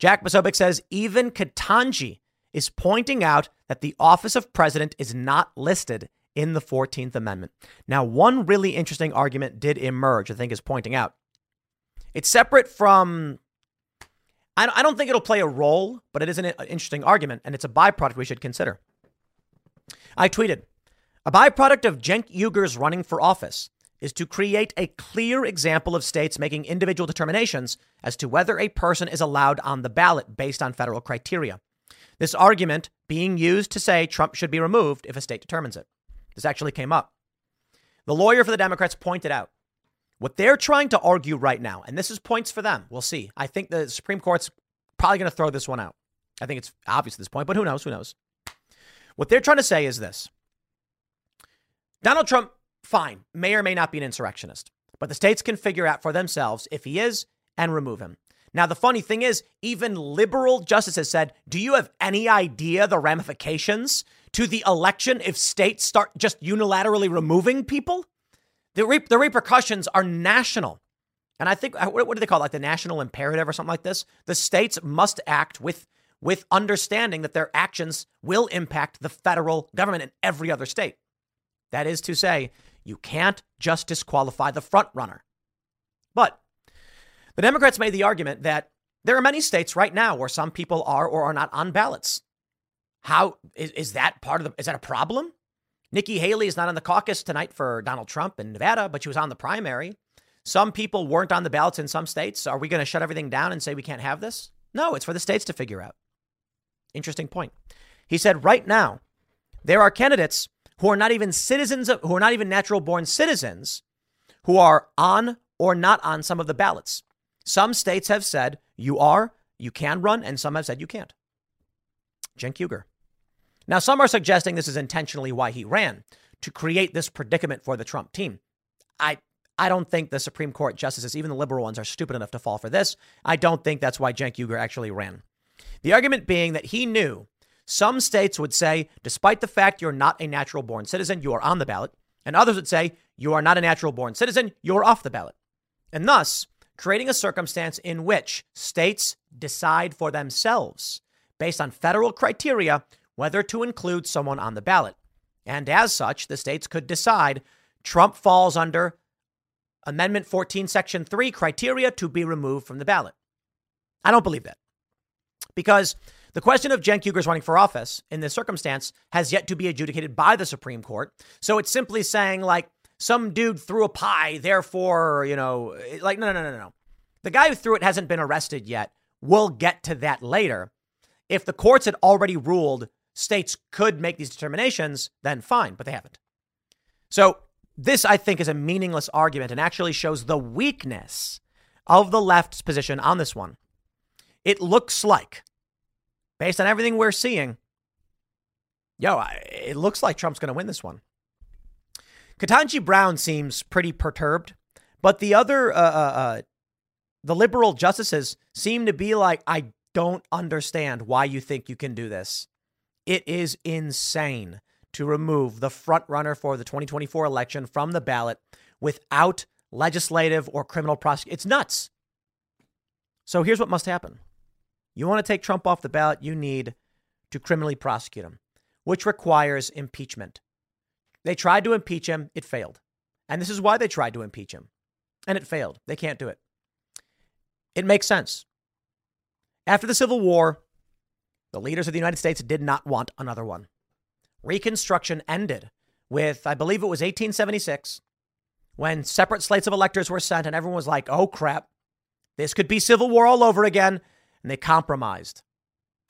Jack Posobiec says even Ketanji is pointing out that the office of president is not listed in the 14th Amendment. Now, one really interesting argument did emerge, I think, is pointing out. It's separate from, I don't think it'll play a role, but it is an uh, interesting argument, and it's a byproduct we should consider. I tweeted, a byproduct of Cenk Uygur's running for office is to create a clear example of states making individual determinations as to whether a person is allowed on the ballot based on federal criteria. This argument being used to say Trump should be removed if a state determines it. This actually came up. The lawyer for the Democrats pointed out what they're trying to argue right now, and this is points for them. We'll see. I think the Supreme Court's probably going to throw this one out. I think it's obvious at this point, but who knows? Who knows? What they're trying to say is this Donald Trump, fine, may or may not be an insurrectionist, but the states can figure out for themselves if he is and remove him. Now, the funny thing is, even liberal justices said, Do you have any idea the ramifications to the election if states start just unilaterally removing people? The, re- the repercussions are national. And I think, uh, what, what do they call it? Like the national imperative or something like this? The states must act with, with understanding that their actions will impact the federal government in every other state. That is to say, you can't just disqualify the front runner. But the Democrats made the argument that there are many states right now where some people are or are not on ballots. How is, is that part of the, is that a problem? Nikki Haley is not on the caucus tonight for Donald Trump in Nevada, but she was on the primary. Some people weren't on the ballots in some states. Are we going to shut everything down and say we can't have this? No, it's for the states to figure out. Interesting point. He said right now, there are candidates who are not even citizens of, who are not even natural born citizens who are on or not on some of the ballots. Some states have said you are, you can run, and some have said you can't. Cenk Uygur. Now, some are suggesting this is intentionally why he ran to create this predicament for the Trump team. I I don't think the Supreme Court justices, even the liberal ones, are stupid enough to fall for this. I don't think that's why Cenk Uygur actually ran. The argument being that he knew some states would say, despite the fact you're not a natural born citizen, you are on the ballot. And others would say, you are not a natural born citizen, you're off the ballot. And thus, creating a circumstance in which states decide for themselves, based on federal criteria, whether to include someone on the ballot. And as such, the states could decide Trump falls under Amendment 14, Section 3 criteria to be removed from the ballot. I don't believe that. Because the question of Cenk Uygur's running for office in this circumstance has yet to be adjudicated by the Supreme Court. So it's simply saying, like, some dude threw a pie, therefore, you know, like, no, no, no, no, no. The guy who threw it hasn't been arrested yet. We'll get to that later. If the courts had already ruled states could make these determinations, then fine, but they haven't. So this, I think, is a meaningless argument and actually shows the weakness of the left's position on this one. It looks like based on everything we're seeing, yo, it looks like Trump's going to win this one. Ketanji Brown seems pretty perturbed, but the other, uh, uh, uh, the liberal justices seem to be like, I don't understand why you think you can do this. It is insane to remove the front runner for the 2024 election from the ballot without legislative or criminal prosecution. It's nuts. So here's what must happen. You want to take Trump off the ballot, you need to criminally prosecute him, which requires impeachment. They tried to impeach him, it failed. And this is why they tried to impeach him. And it failed. They can't do it. It makes sense. After the Civil War, the leaders of the United States did not want another one. Reconstruction ended with, I believe it was 1876, when separate slates of electors were sent and everyone was like, oh crap, this could be Civil War all over again. And they compromised.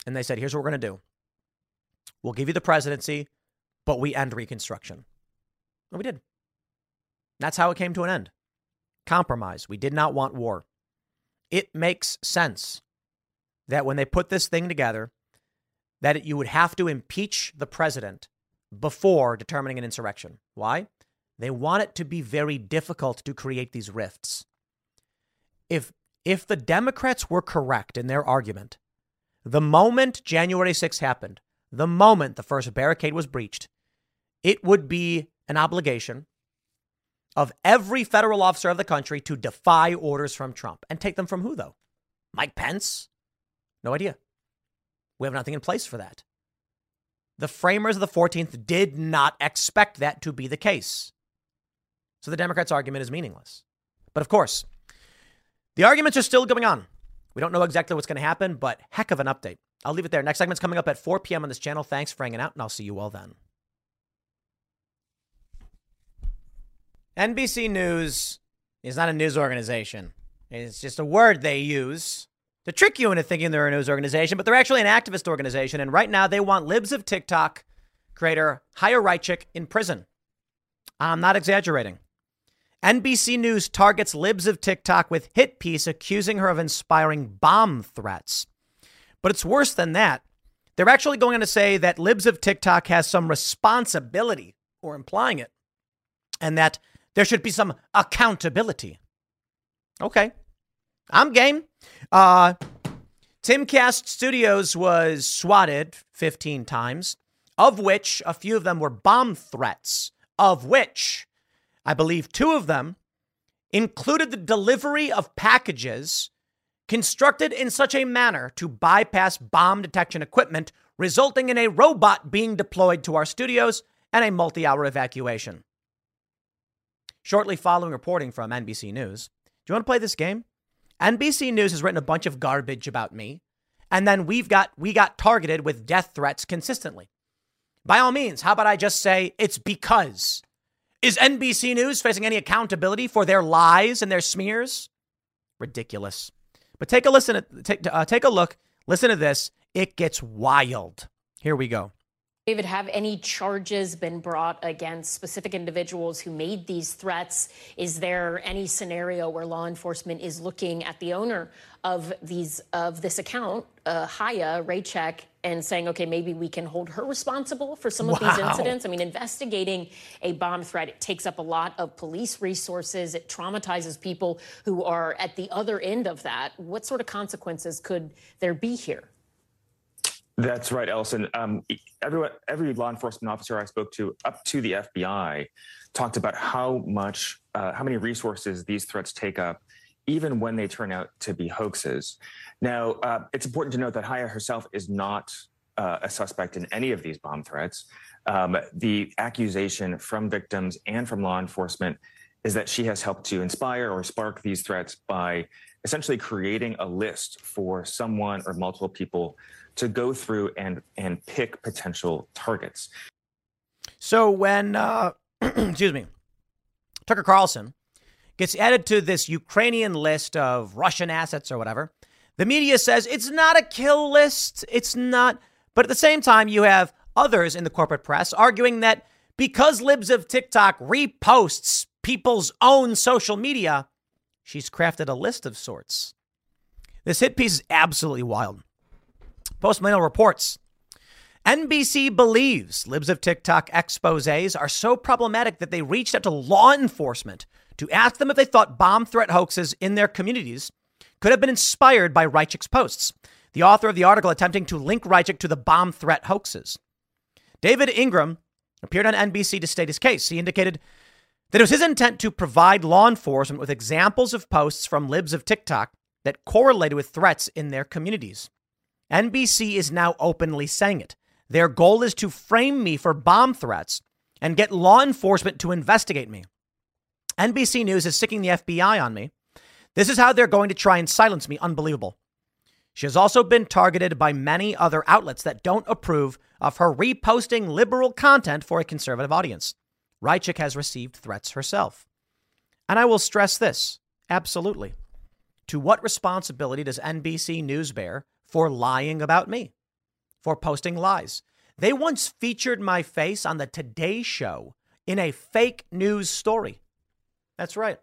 And they said, here's what we're going to do we'll give you the presidency, but we end Reconstruction. And we did. That's how it came to an end. Compromise. We did not want war. It makes sense that when they put this thing together, that you would have to impeach the president before determining an insurrection. Why? They want it to be very difficult to create these rifts. If if the Democrats were correct in their argument, the moment January 6 happened, the moment the first barricade was breached, it would be an obligation of every federal officer of the country to defy orders from Trump. And take them from who, though? Mike Pence? No idea. We have nothing in place for that. The framers of the 14th did not expect that to be the case. So the Democrats' argument is meaningless. But of course, the arguments are still going on. We don't know exactly what's going to happen, but heck of an update. I'll leave it there. Next segment's coming up at 4 p.m. on this channel. Thanks for hanging out, and I'll see you all then. NBC News is not a news organization. It's just a word they use to trick you into thinking they're a news organization, but they're actually an activist organization. And right now, they want libs of TikTok creator Chaya Raichik in prison. I'm not exaggerating. NBC News targets libs of TikTok with hit piece accusing her of inspiring bomb threats. But it's worse than that. They're actually going to say that libs of TikTok has some responsibility, or implying it, and that there should be some accountability. Okay, I'm game. Uh, Timcast Studios was swatted 15 times, of which a few of them were bomb threats, of which I believe two of them included the delivery of packages constructed in such a manner to bypass bomb detection equipment, resulting in a robot being deployed to our studios and a multi hour evacuation. Shortly following reporting from NBC News, do you want to play this game? NBC News has written a bunch of garbage about me, and then we've got we got targeted with death threats consistently. By all means, how about I just say it's because is NBC News facing any accountability for their lies and their smears? Ridiculous. But take a listen. Take, uh, take a look. Listen to this. It gets wild. Here we go. David, have any charges been brought against specific individuals who made these threats? Is there any scenario where law enforcement is looking at the owner of these of this account, uh, Chaya Raichik, and saying, okay, maybe we can hold her responsible for some of wow. these incidents? I mean, investigating a bomb threat it takes up a lot of police resources. It traumatizes people who are at the other end of that. What sort of consequences could there be here? That's right, Ellison. Um, everyone, every law enforcement officer I spoke to, up to the FBI, talked about how much, uh, how many resources these threats take up, even when they turn out to be hoaxes. Now, uh, it's important to note that Chaya herself is not uh, a suspect in any of these bomb threats. Um, the accusation from victims and from law enforcement is that she has helped to inspire or spark these threats by essentially creating a list for someone or multiple people to go through and and pick potential targets. So when uh, excuse me, Tucker Carlson gets added to this Ukrainian list of Russian assets or whatever, the media says it's not a kill list. It's not. But at the same time, you have others in the corporate press arguing that because libs of TikTok reposts people's own social media, she's crafted a list of sorts. This hit piece is absolutely wild. Post Mill reports NBC believes libs of TikTok exposes are so problematic that they reached out to law enforcement to ask them if they thought bomb threat hoaxes in their communities could have been inspired by Raichik's posts. The author of the article attempting to link Raichik to the bomb threat hoaxes. David Ingram appeared on NBC to state his case. He indicated that it was his intent to provide law enforcement with examples of posts from libs of TikTok that correlated with threats in their communities. NBC is now openly saying it. Their goal is to frame me for bomb threats and get law enforcement to investigate me. NBC News is sicking the FBI on me. This is how they're going to try and silence me. Unbelievable. She has also been targeted by many other outlets that don't approve of her reposting liberal content for a conservative audience. Raichik has received threats herself. And I will stress this absolutely. To what responsibility does NBC News bear for lying about me, for posting lies? They once featured my face on the Today Show in a fake news story. That's right.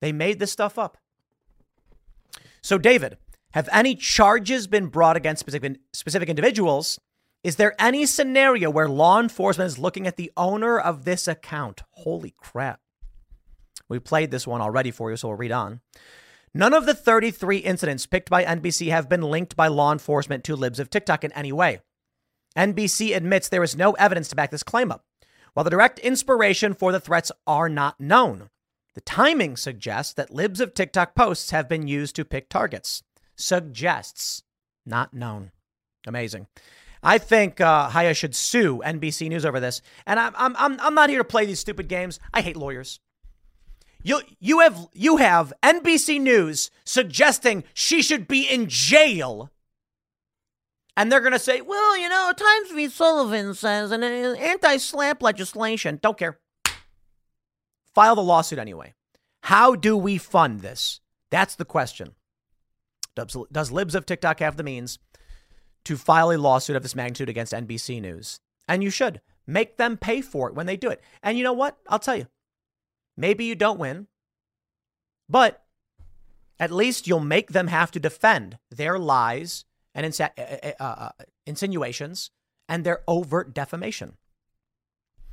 They made this stuff up. So, David, have any charges been brought against specific, specific individuals? Is there any scenario where law enforcement is looking at the owner of this account? Holy crap. We played this one already for you, so we'll read on. None of the 33 incidents picked by NBC have been linked by law enforcement to libs of TikTok in any way. NBC admits there is no evidence to back this claim up. While the direct inspiration for the threats are not known, the timing suggests that libs of TikTok posts have been used to pick targets. Suggests, not known. Amazing. I think uh, Chaya should sue NBC News over this. And I'm, I'm, I'm not here to play these stupid games. I hate lawyers. You, you, have, you have NBC News suggesting she should be in jail. And they're going to say, well, you know, Times v. Sullivan says an anti-SLAPP legislation. Don't care. File the lawsuit anyway. How do we fund this? That's the question. Does, does Libs of TikTok have the means to file a lawsuit of this magnitude against NBC News? And you should make them pay for it when they do it. And you know what? I'll tell you. Maybe you don't win, but at least you'll make them have to defend their lies and insa- uh, uh, uh, insinuations and their overt defamation.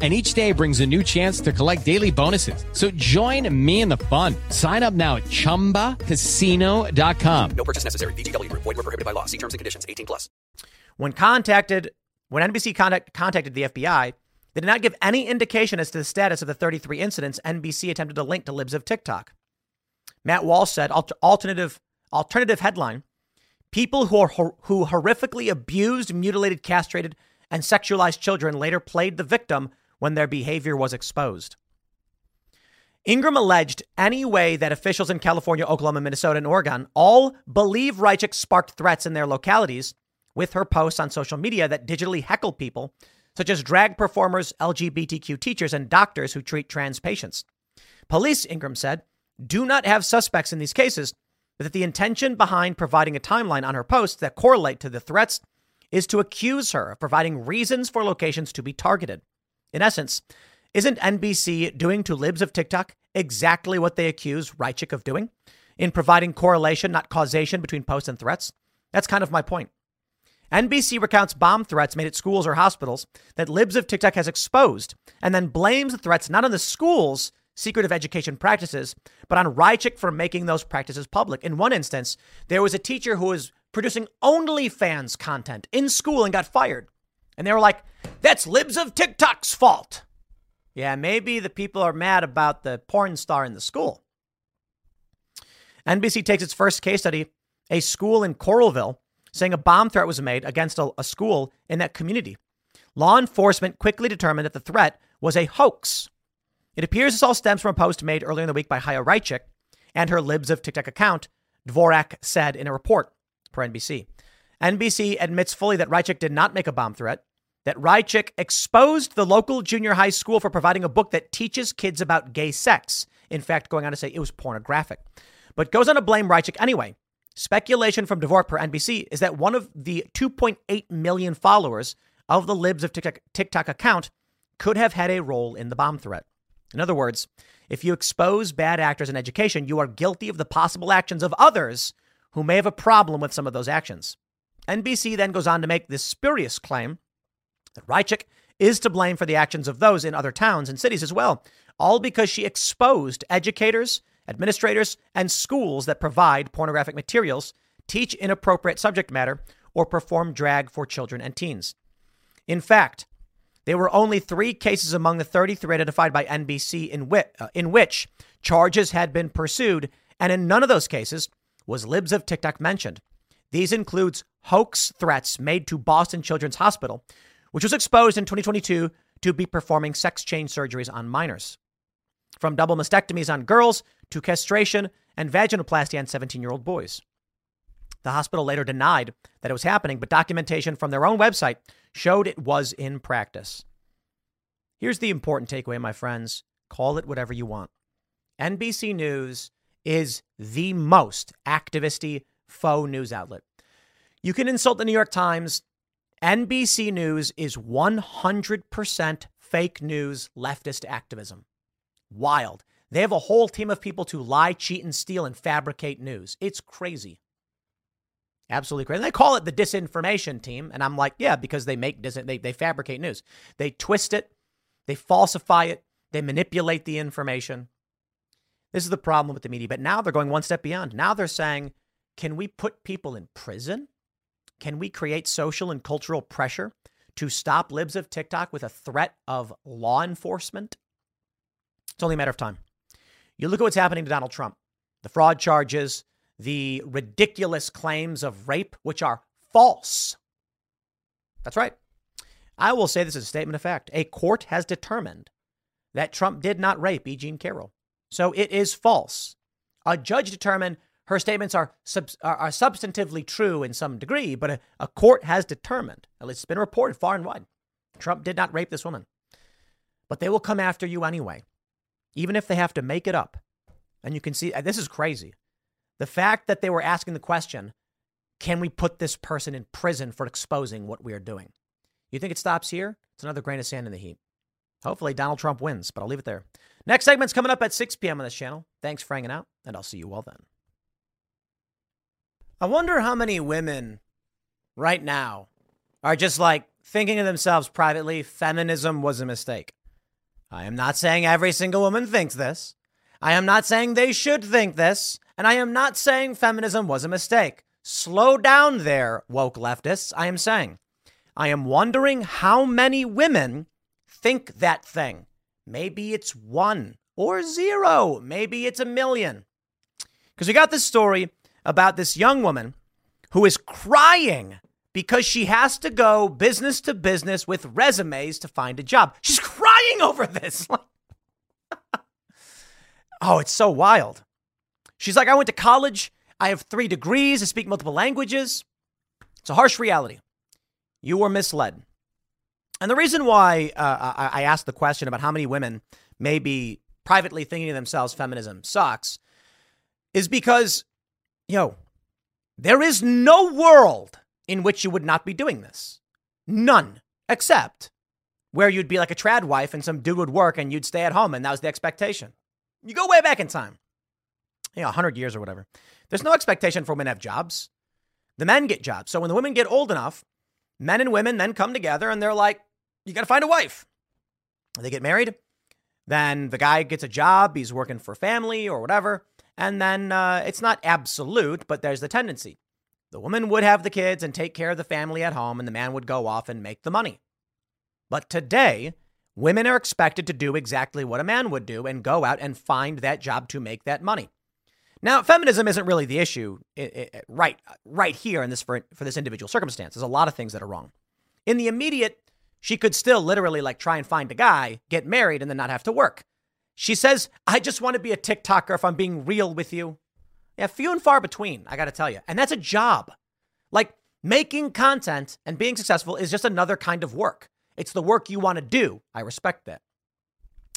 and each day brings a new chance to collect daily bonuses. So join me in the fun. Sign up now at ChumbaCasino.com. No purchase necessary. VGW. Void were prohibited by law. See terms and conditions. 18 plus. When contacted, when NBC contact, contacted the FBI, they did not give any indication as to the status of the 33 incidents NBC attempted to link to libs of TikTok. Matt Walsh said, alternative, alternative headline, people who, are, who horrifically abused, mutilated, castrated, and sexualized children later played the victim when their behavior was exposed. Ingram alleged any way that officials in California, Oklahoma, Minnesota, and Oregon all believe Raichik sparked threats in their localities with her posts on social media that digitally heckle people, such as drag performers, LGBTQ teachers, and doctors who treat trans patients. Police, Ingram said, do not have suspects in these cases, but that the intention behind providing a timeline on her posts that correlate to the threats is to accuse her of providing reasons for locations to be targeted. In essence, isn't NBC doing to libs of TikTok exactly what they accuse Raichik of doing in providing correlation, not causation, between posts and threats? That's kind of my point. NBC recounts bomb threats made at schools or hospitals that libs of TikTok has exposed and then blames the threats not on the schools' secretive education practices, but on Raichik for making those practices public. In one instance, there was a teacher who was producing OnlyFans content in school and got fired. And they were like, that's libs of TikTok's fault. Yeah, maybe the people are mad about the porn star in the school. NBC takes its first case study, a school in Coralville, saying a bomb threat was made against a, a school in that community. Law enforcement quickly determined that the threat was a hoax. It appears this all stems from a post made earlier in the week by Chaya Raichik and her Libs of TikTok account, Dvorak said in a report for NBC. NBC admits fully that Raichik did not make a bomb threat that Raichik exposed the local junior high school for providing a book that teaches kids about gay sex. In fact, going on to say it was pornographic, but goes on to blame Raichik anyway. Speculation from Dvorak per NBC is that one of the 2.8 million followers of the Libs of TikTok, TikTok account could have had a role in the bomb threat. In other words, if you expose bad actors in education, you are guilty of the possible actions of others who may have a problem with some of those actions. NBC then goes on to make this spurious claim that Raichik is to blame for the actions of those in other towns and cities as well, all because she exposed educators, administrators, and schools that provide pornographic materials, teach inappropriate subject matter, or perform drag for children and teens. In fact, there were only three cases among the 33 identified by NBC in, uh, in which charges had been pursued, and in none of those cases was Libs of TikTok mentioned. These includes hoax threats made to Boston Children's Hospital, which was exposed in 2022 to be performing sex change surgeries on minors. From double mastectomies on girls to castration and vaginoplasty on 17 year old boys. The hospital later denied that it was happening, but documentation from their own website showed it was in practice. Here's the important takeaway, my friends call it whatever you want. NBC News is the most activisty faux news outlet. You can insult the New York Times. NBC News is 100% fake news, leftist activism. Wild. They have a whole team of people to lie, cheat, and steal and fabricate news. It's crazy. Absolutely crazy. They call it the disinformation team. And I'm like, yeah, because they make dis- they, they fabricate news. They twist it, they falsify it, they manipulate the information. This is the problem with the media. But now they're going one step beyond. Now they're saying, can we put people in prison? Can we create social and cultural pressure to stop libs of TikTok with a threat of law enforcement? It's only a matter of time. You look at what's happening to Donald Trump the fraud charges, the ridiculous claims of rape, which are false. That's right. I will say this is a statement of fact. A court has determined that Trump did not rape E. Jean Carroll. So it is false. A judge determined her statements are, sub, are, are, substantively true in some degree, but a, a court has determined, at least it's been reported far and wide, Trump did not rape this woman. But they will come after you anyway, even if they have to make it up. And you can see uh, this is crazy. The fact that they were asking the question, can we put this person in prison for exposing what we are doing? You think it stops here? It's another grain of sand in the heap. Hopefully, Donald Trump wins, but I'll leave it there. Next segment's coming up at 6 p.m. on this channel. Thanks for hanging out, and I'll see you all then. I wonder how many women right now are just like thinking to themselves privately, feminism was a mistake. I am not saying every single woman thinks this. I am not saying they should think this. And I am not saying feminism was a mistake. Slow down there, woke leftists. I am saying. I am wondering how many women think that thing. Maybe it's one or zero. Maybe it's a million. Because we got this story about this young woman who is crying because she has to go business to business with resumes to find a job. She's crying over this. oh, it's so wild. She's like, I went to college. I have three degrees. I speak multiple languages. It's a harsh reality. You were misled. And the reason why uh, I asked the question about how many women may be privately thinking to themselves feminism sucks is because, yo, there is no world in which you would not be doing this. None. Except where you'd be like a trad wife and some dude would work and you'd stay at home and that was the expectation. You go way back in time you know, 100 years or whatever. There's no expectation for women to have jobs. The men get jobs. So when the women get old enough, men and women then come together and they're like, you got to find a wife. They get married. Then the guy gets a job. He's working for family or whatever. And then uh, it's not absolute, but there's the tendency. The woman would have the kids and take care of the family at home, and the man would go off and make the money. But today, women are expected to do exactly what a man would do and go out and find that job to make that money. Now, feminism isn't really the issue it, it, right right here in this for, for this individual circumstance. There's a lot of things that are wrong. In the immediate, she could still literally like try and find a guy, get married, and then not have to work. She says, "I just want to be a TikToker if I'm being real with you." Yeah, few and far between, I got to tell you. And that's a job. Like making content and being successful is just another kind of work. It's the work you want to do. I respect that.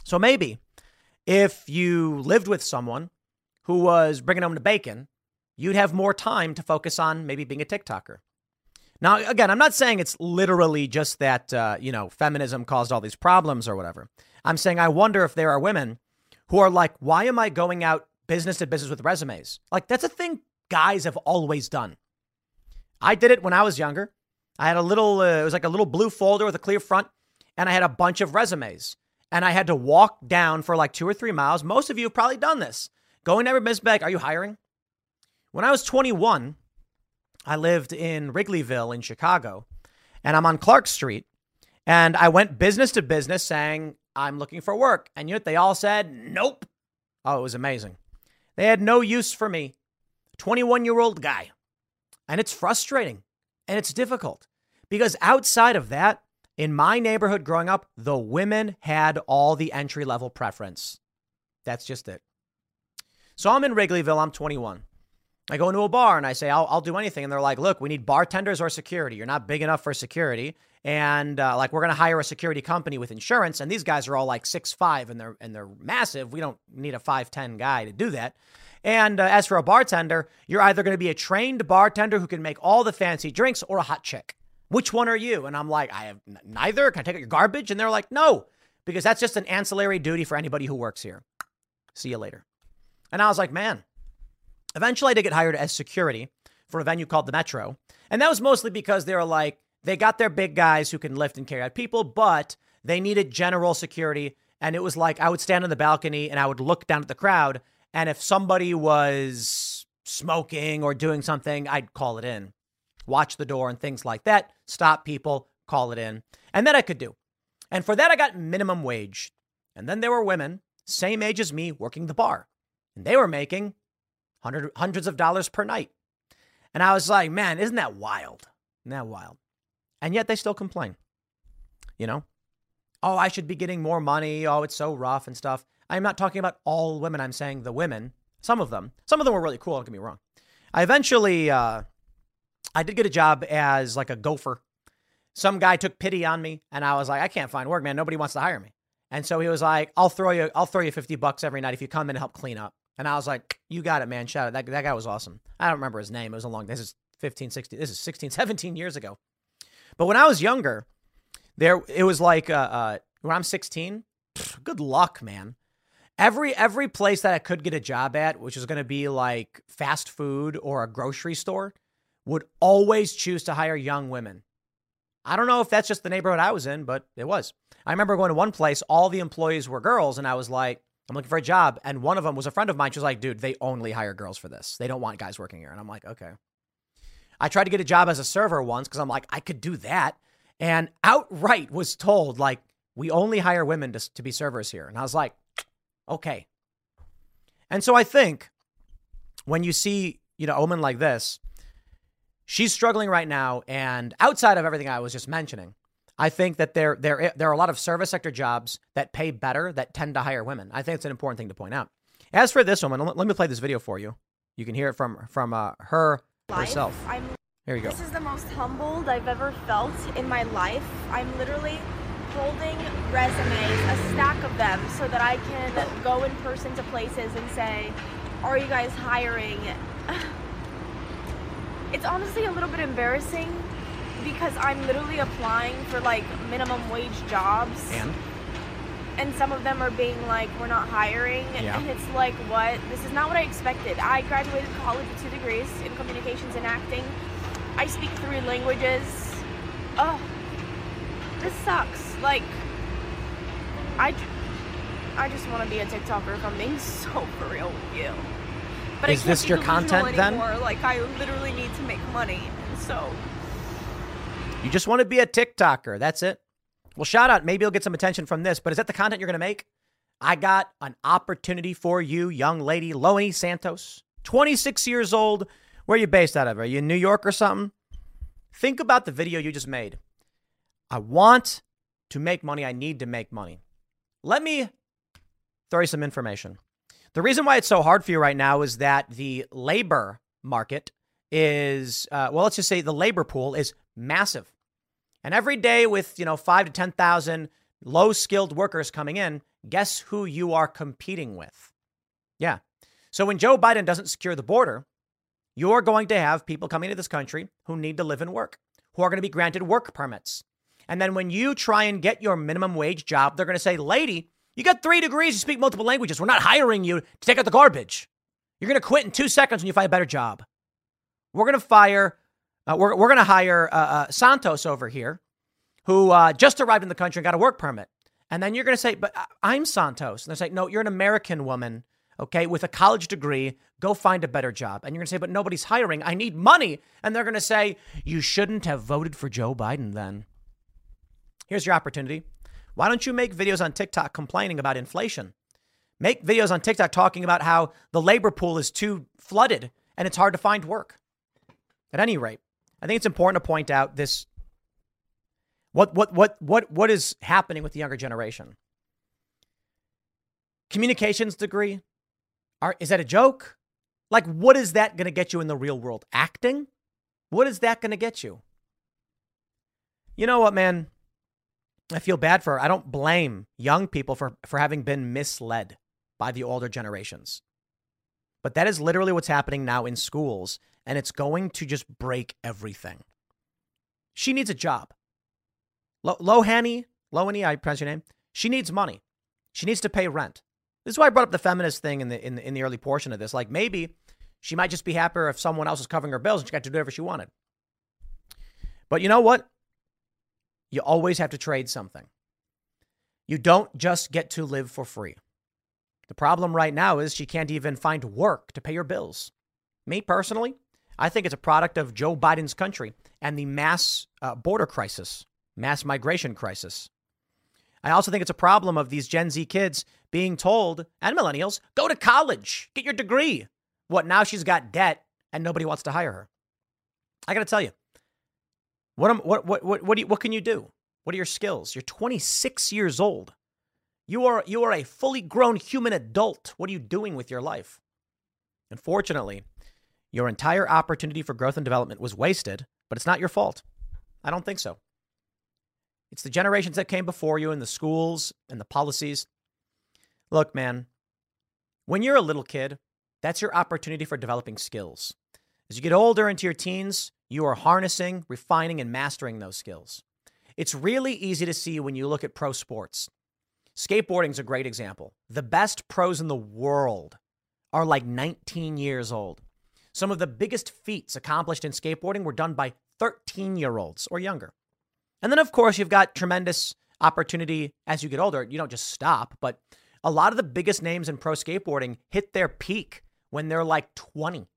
So maybe if you lived with someone who was bringing home the bacon, you'd have more time to focus on maybe being a TikToker. Now, again, I'm not saying it's literally just that, uh, you know, feminism caused all these problems or whatever. I'm saying I wonder if there are women who are like, why am I going out business to business with resumes? Like, that's a thing guys have always done. I did it when I was younger. I had a little, uh, it was like a little blue folder with a clear front, and I had a bunch of resumes. And I had to walk down for like two or three miles. Most of you have probably done this. Going to every business bag, are you hiring? When I was 21, I lived in Wrigleyville in Chicago, and I'm on Clark Street. And I went business to business saying, I'm looking for work. And yet they all said, nope. Oh, it was amazing. They had no use for me. 21 year old guy. And it's frustrating and it's difficult because outside of that, in my neighborhood growing up, the women had all the entry level preference. That's just it. So I'm in Wrigleyville, I'm 21. I go into a bar and I say, I'll, I'll do anything. And they're like, look, we need bartenders or security. You're not big enough for security. And uh, like, we're going to hire a security company with insurance. And these guys are all like six five and they're, and they're massive. We don't need a 5'10 guy to do that. And uh, as for a bartender, you're either going to be a trained bartender who can make all the fancy drinks or a hot chick. Which one are you? And I'm like, I have n- neither. Can I take out your garbage? And they're like, no, because that's just an ancillary duty for anybody who works here. See you later. And I was like, man, eventually I did get hired as security for a venue called the Metro. And that was mostly because they were like, they got their big guys who can lift and carry out people, but they needed general security. And it was like I would stand on the balcony and I would look down at the crowd and if somebody was smoking or doing something, I'd call it in, watch the door and things like that, stop people, call it in. And that I could do. And for that, I got minimum wage. And then there were women, same age as me, working the bar. And they were making hundred, hundreds of dollars per night. And I was like, man, isn't that wild? Isn't that wild? And yet they still complain. You know? Oh, I should be getting more money. Oh, it's so rough and stuff. I'm not talking about all women. I'm saying the women, some of them. Some of them were really cool. Don't get me wrong. I eventually, uh, I did get a job as like a gopher. Some guy took pity on me, and I was like, I can't find work, man. Nobody wants to hire me. And so he was like, I'll throw you, I'll throw you 50 bucks every night if you come in and help clean up. And I was like, you got it, man. Shout out. That, that guy was awesome. I don't remember his name. It was a long, this is 15, 16, this is 16, 17 years ago. But when I was younger, there, it was like, uh, uh, when I'm 16, pff, good luck, man every every place that I could get a job at, which is going to be like fast food or a grocery store, would always choose to hire young women. I don't know if that's just the neighborhood I was in, but it was. I remember going to one place, all the employees were girls, and I was like, I'm looking for a job. And one of them was a friend of mine. She was like, dude, they only hire girls for this. They don't want guys working here. And I'm like, okay. I tried to get a job as a server once because I'm like, I could do that. And outright was told, like, we only hire women to, to be servers here. And I was like, okay. And so I think when you see, you know, a woman like this, she's struggling right now. And outside of everything I was just mentioning, I think that there, there, there are a lot of service sector jobs that pay better that tend to hire women. I think it's an important thing to point out. As for this woman, let me play this video for you. You can hear it from from uh, her life. herself. I'm, Here you go. This is the most humbled I've ever felt in my life. I'm literally holding resumes, a stack of them, so that I can go in person to places and say, Are you guys hiring? It's honestly a little bit embarrassing because I'm literally applying for like minimum wage jobs. And? And some of them are being like, we're not hiring. Yeah. And it's like, what? This is not what I expected. I graduated college with two degrees in communications and acting. I speak three languages. Oh, this sucks. Like, I, I just want to be a TikToker if I'm being so for real with you. But I Is this your content then? Like, I literally need to make money. So, You just want to be a TikToker. That's it. Well, shout out. Maybe you'll get some attention from this, but is that the content you're going to make? I got an opportunity for you, young lady, Loanie Santos, 26 years old. Where are you based out of? Are you in New York or something? Think about the video you just made. I want to make money. I need to make money. Let me throw you some information. The reason why it's so hard for you right now is that the labor market is, uh, well, let's just say the labor pool is massive. And every day with, you know, five to 10,000 low skilled workers coming in, guess who you are competing with? Yeah. So when Joe Biden doesn't secure the border, you're going to have people coming to this country who need to live and work, who are going to be granted work permits. And then when you try and get your minimum wage job, they're going to say, lady, you got three degrees, you speak multiple languages. We're not hiring you to take out the garbage. You're going to quit in two seconds when you find a better job. We're going to fire Uh, we're we're going to hire uh, uh, Santos over here, who uh, just arrived in the country and got a work permit. And then you're going to say, but I'm Santos. And they're saying, no, you're an American woman, okay, with a college degree. Go find a better job. And you're going to say, but nobody's hiring. I need money. And they're going to say, you shouldn't have voted for Joe Biden then. Here's your opportunity. Why don't you make videos on TikTok complaining about inflation? Make videos on TikTok talking about how the labor pool is too flooded and it's hard to find work. At any rate, I think it's important to point out this what what what what what is happening with the younger generation? Communications degree? Are, is that a joke? Like what is that going to get you in the real world? Acting? What is that going to get you? You know what, man? I feel bad for her. I don't blame young people for for having been misled by the older generations. But that is literally what's happening now in schools and it's going to just break everything. She needs a job. Lo- Lohani, Lohani, I pronounce your name. She needs money. She needs to pay rent. This is why I brought up the feminist thing in the in the, in the early portion of this. Like maybe she might just be happier if someone else is covering her bills and she got to do whatever she wanted. But you know what? You always have to trade something. You don't just get to live for free. The problem right now is she can't even find work to pay her bills. Me personally, I think it's a product of Joe Biden's country and the mass uh, border crisis, mass migration crisis. I also think it's a problem of these Gen Z kids being told, and millennials, go to college, get your degree. What, now she's got debt and nobody wants to hire her? I got to tell you, what, am, what, what, what, what, you, what can you do? What are your skills? You're 26 years old. You are, you are a fully grown human adult. What are you doing with your life? Unfortunately, your entire opportunity for growth and development was wasted, but it's not your fault. I don't think so. It's the generations that came before you and the schools and the policies. Look, man, when you're a little kid, that's your opportunity for developing skills. As you get older into your teens, you are harnessing, refining, and mastering those skills. It's really easy to see when you look at pro sports. Skateboarding is a great example. The best pros in the world are like 19 years old. Some of the biggest feats accomplished in skateboarding were done by 13 year olds or younger. And then, of course, you've got tremendous opportunity as you get older. You don't just stop, but a lot of the biggest names in pro skateboarding hit their peak when they're like 20.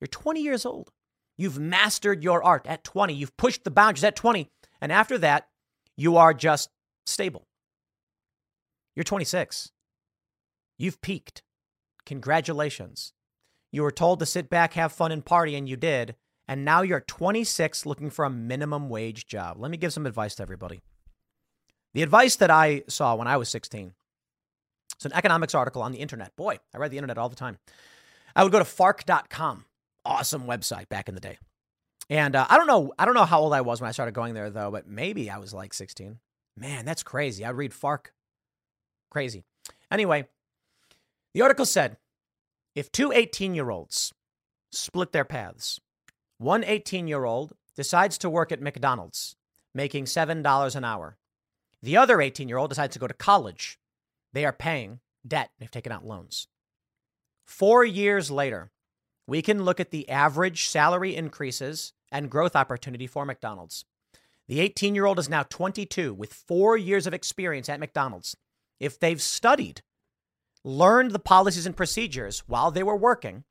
You're 20 years old. You've mastered your art at 20. You've pushed the boundaries at 20. And after that, you are just stable. You're 26. You've peaked. Congratulations. You were told to sit back, have fun, and party, and you did. And now you're 26 looking for a minimum wage job. Let me give some advice to everybody. The advice that I saw when I was 16 it's an economics article on the internet. Boy, I read the internet all the time. I would go to fark.com. Awesome website back in the day. And uh, I don't know, I don't know how old I was when I started going there though, but maybe I was like 16. Man, that's crazy. I'd read Fark. Crazy. Anyway, the article said if two 18 year olds split their paths, one 18 year old decides to work at McDonald's, making $7 an hour. The other 18 year old decides to go to college. They are paying debt, they've taken out loans. Four years later, we can look at the average salary increases and growth opportunity for McDonald's. The 18 year old is now 22 with four years of experience at McDonald's. If they've studied learned the policies and procedures while they were working,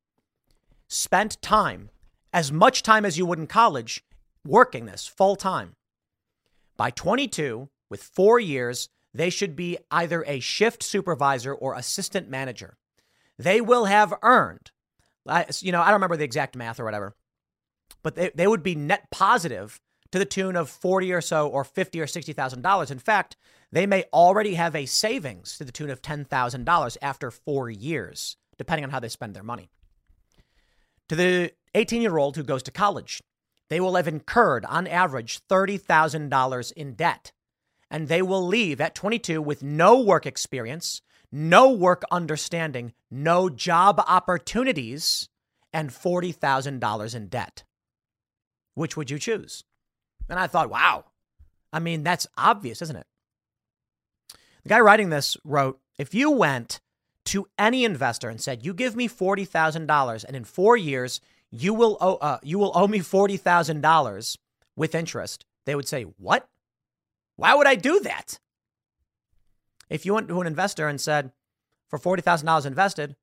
spent time, as much time as you would in college, working this full time. By 22, with four years, they should be either a shift supervisor or assistant manager. They will have earned, you know, I don't remember the exact math or whatever, but they, they would be net positive to the tune of 40 or so or 50 or 60,000 dollars. In fact, they may already have a savings to the tune of $10,000 after 4 years, depending on how they spend their money. To the 18-year-old who goes to college, they will have incurred on average $30,000 in debt, and they will leave at 22 with no work experience, no work understanding, no job opportunities, and $40,000 in debt. Which would you choose? And I thought, wow. I mean, that's obvious, isn't it? The guy writing this wrote If you went to any investor and said, You give me $40,000 and in four years, you will owe, uh, you will owe me $40,000 with interest, they would say, What? Why would I do that? If you went to an investor and said, For $40,000 invested,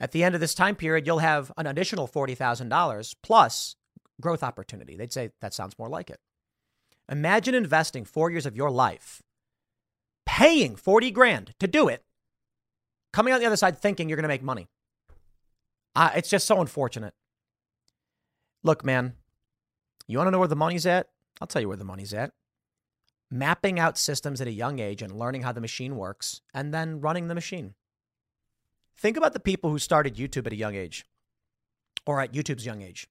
at the end of this time period, you'll have an additional $40,000 plus growth opportunity. They'd say, That sounds more like it. Imagine investing four years of your life, paying 40 grand to do it, coming out the other side thinking you're going to make money. Uh, it's just so unfortunate. Look, man, you want to know where the money's at? I'll tell you where the money's at. Mapping out systems at a young age and learning how the machine works and then running the machine. Think about the people who started YouTube at a young age or at YouTube's young age.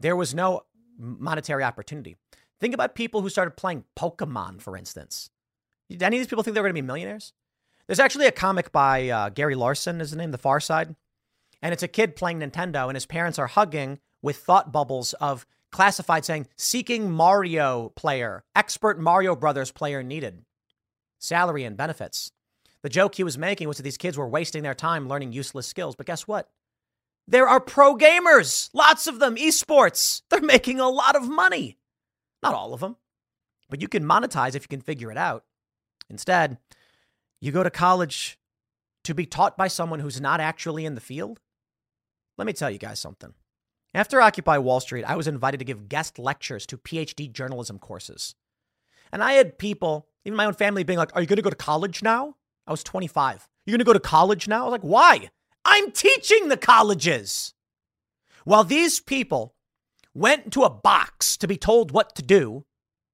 There was no monetary opportunity. Think about people who started playing Pokemon, for instance. Did any of these people think they were going to be millionaires? There's actually a comic by uh, Gary Larson, is the name, The Far Side. And it's a kid playing Nintendo, and his parents are hugging with thought bubbles of classified saying, seeking Mario player, expert Mario Brothers player needed, salary and benefits. The joke he was making was that these kids were wasting their time learning useless skills. But guess what? There are pro gamers, lots of them, esports. They're making a lot of money. Not all of them, but you can monetize if you can figure it out. Instead, you go to college to be taught by someone who's not actually in the field. Let me tell you guys something. After Occupy Wall Street, I was invited to give guest lectures to PhD journalism courses. And I had people, even my own family, being like, Are you going to go to college now? I was 25. You're going to go to college now? I was like, Why? I'm teaching the colleges. While these people went into a box to be told what to do,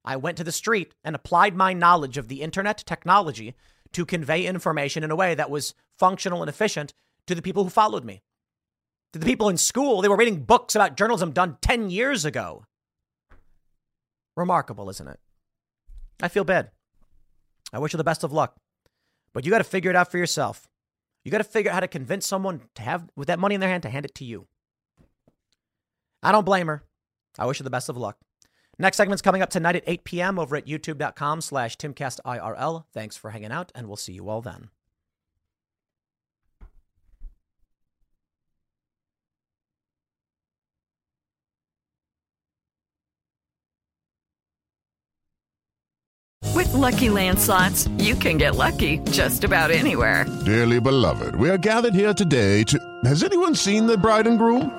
I went to the street and applied my knowledge of the internet technology to convey information in a way that was functional and efficient to the people who followed me. To the people in school, they were reading books about journalism done 10 years ago. Remarkable, isn't it? I feel bad. I wish you the best of luck. But you got to figure it out for yourself. You got to figure out how to convince someone to have, with that money in their hand, to hand it to you. I don't blame her. I wish her the best of luck. Next segment's coming up tonight at 8 p.m. over at youtube.com slash timcastirl. Thanks for hanging out, and we'll see you all then. With Lucky Land slots, you can get lucky just about anywhere. Dearly beloved, we are gathered here today to. Has anyone seen the bride and groom?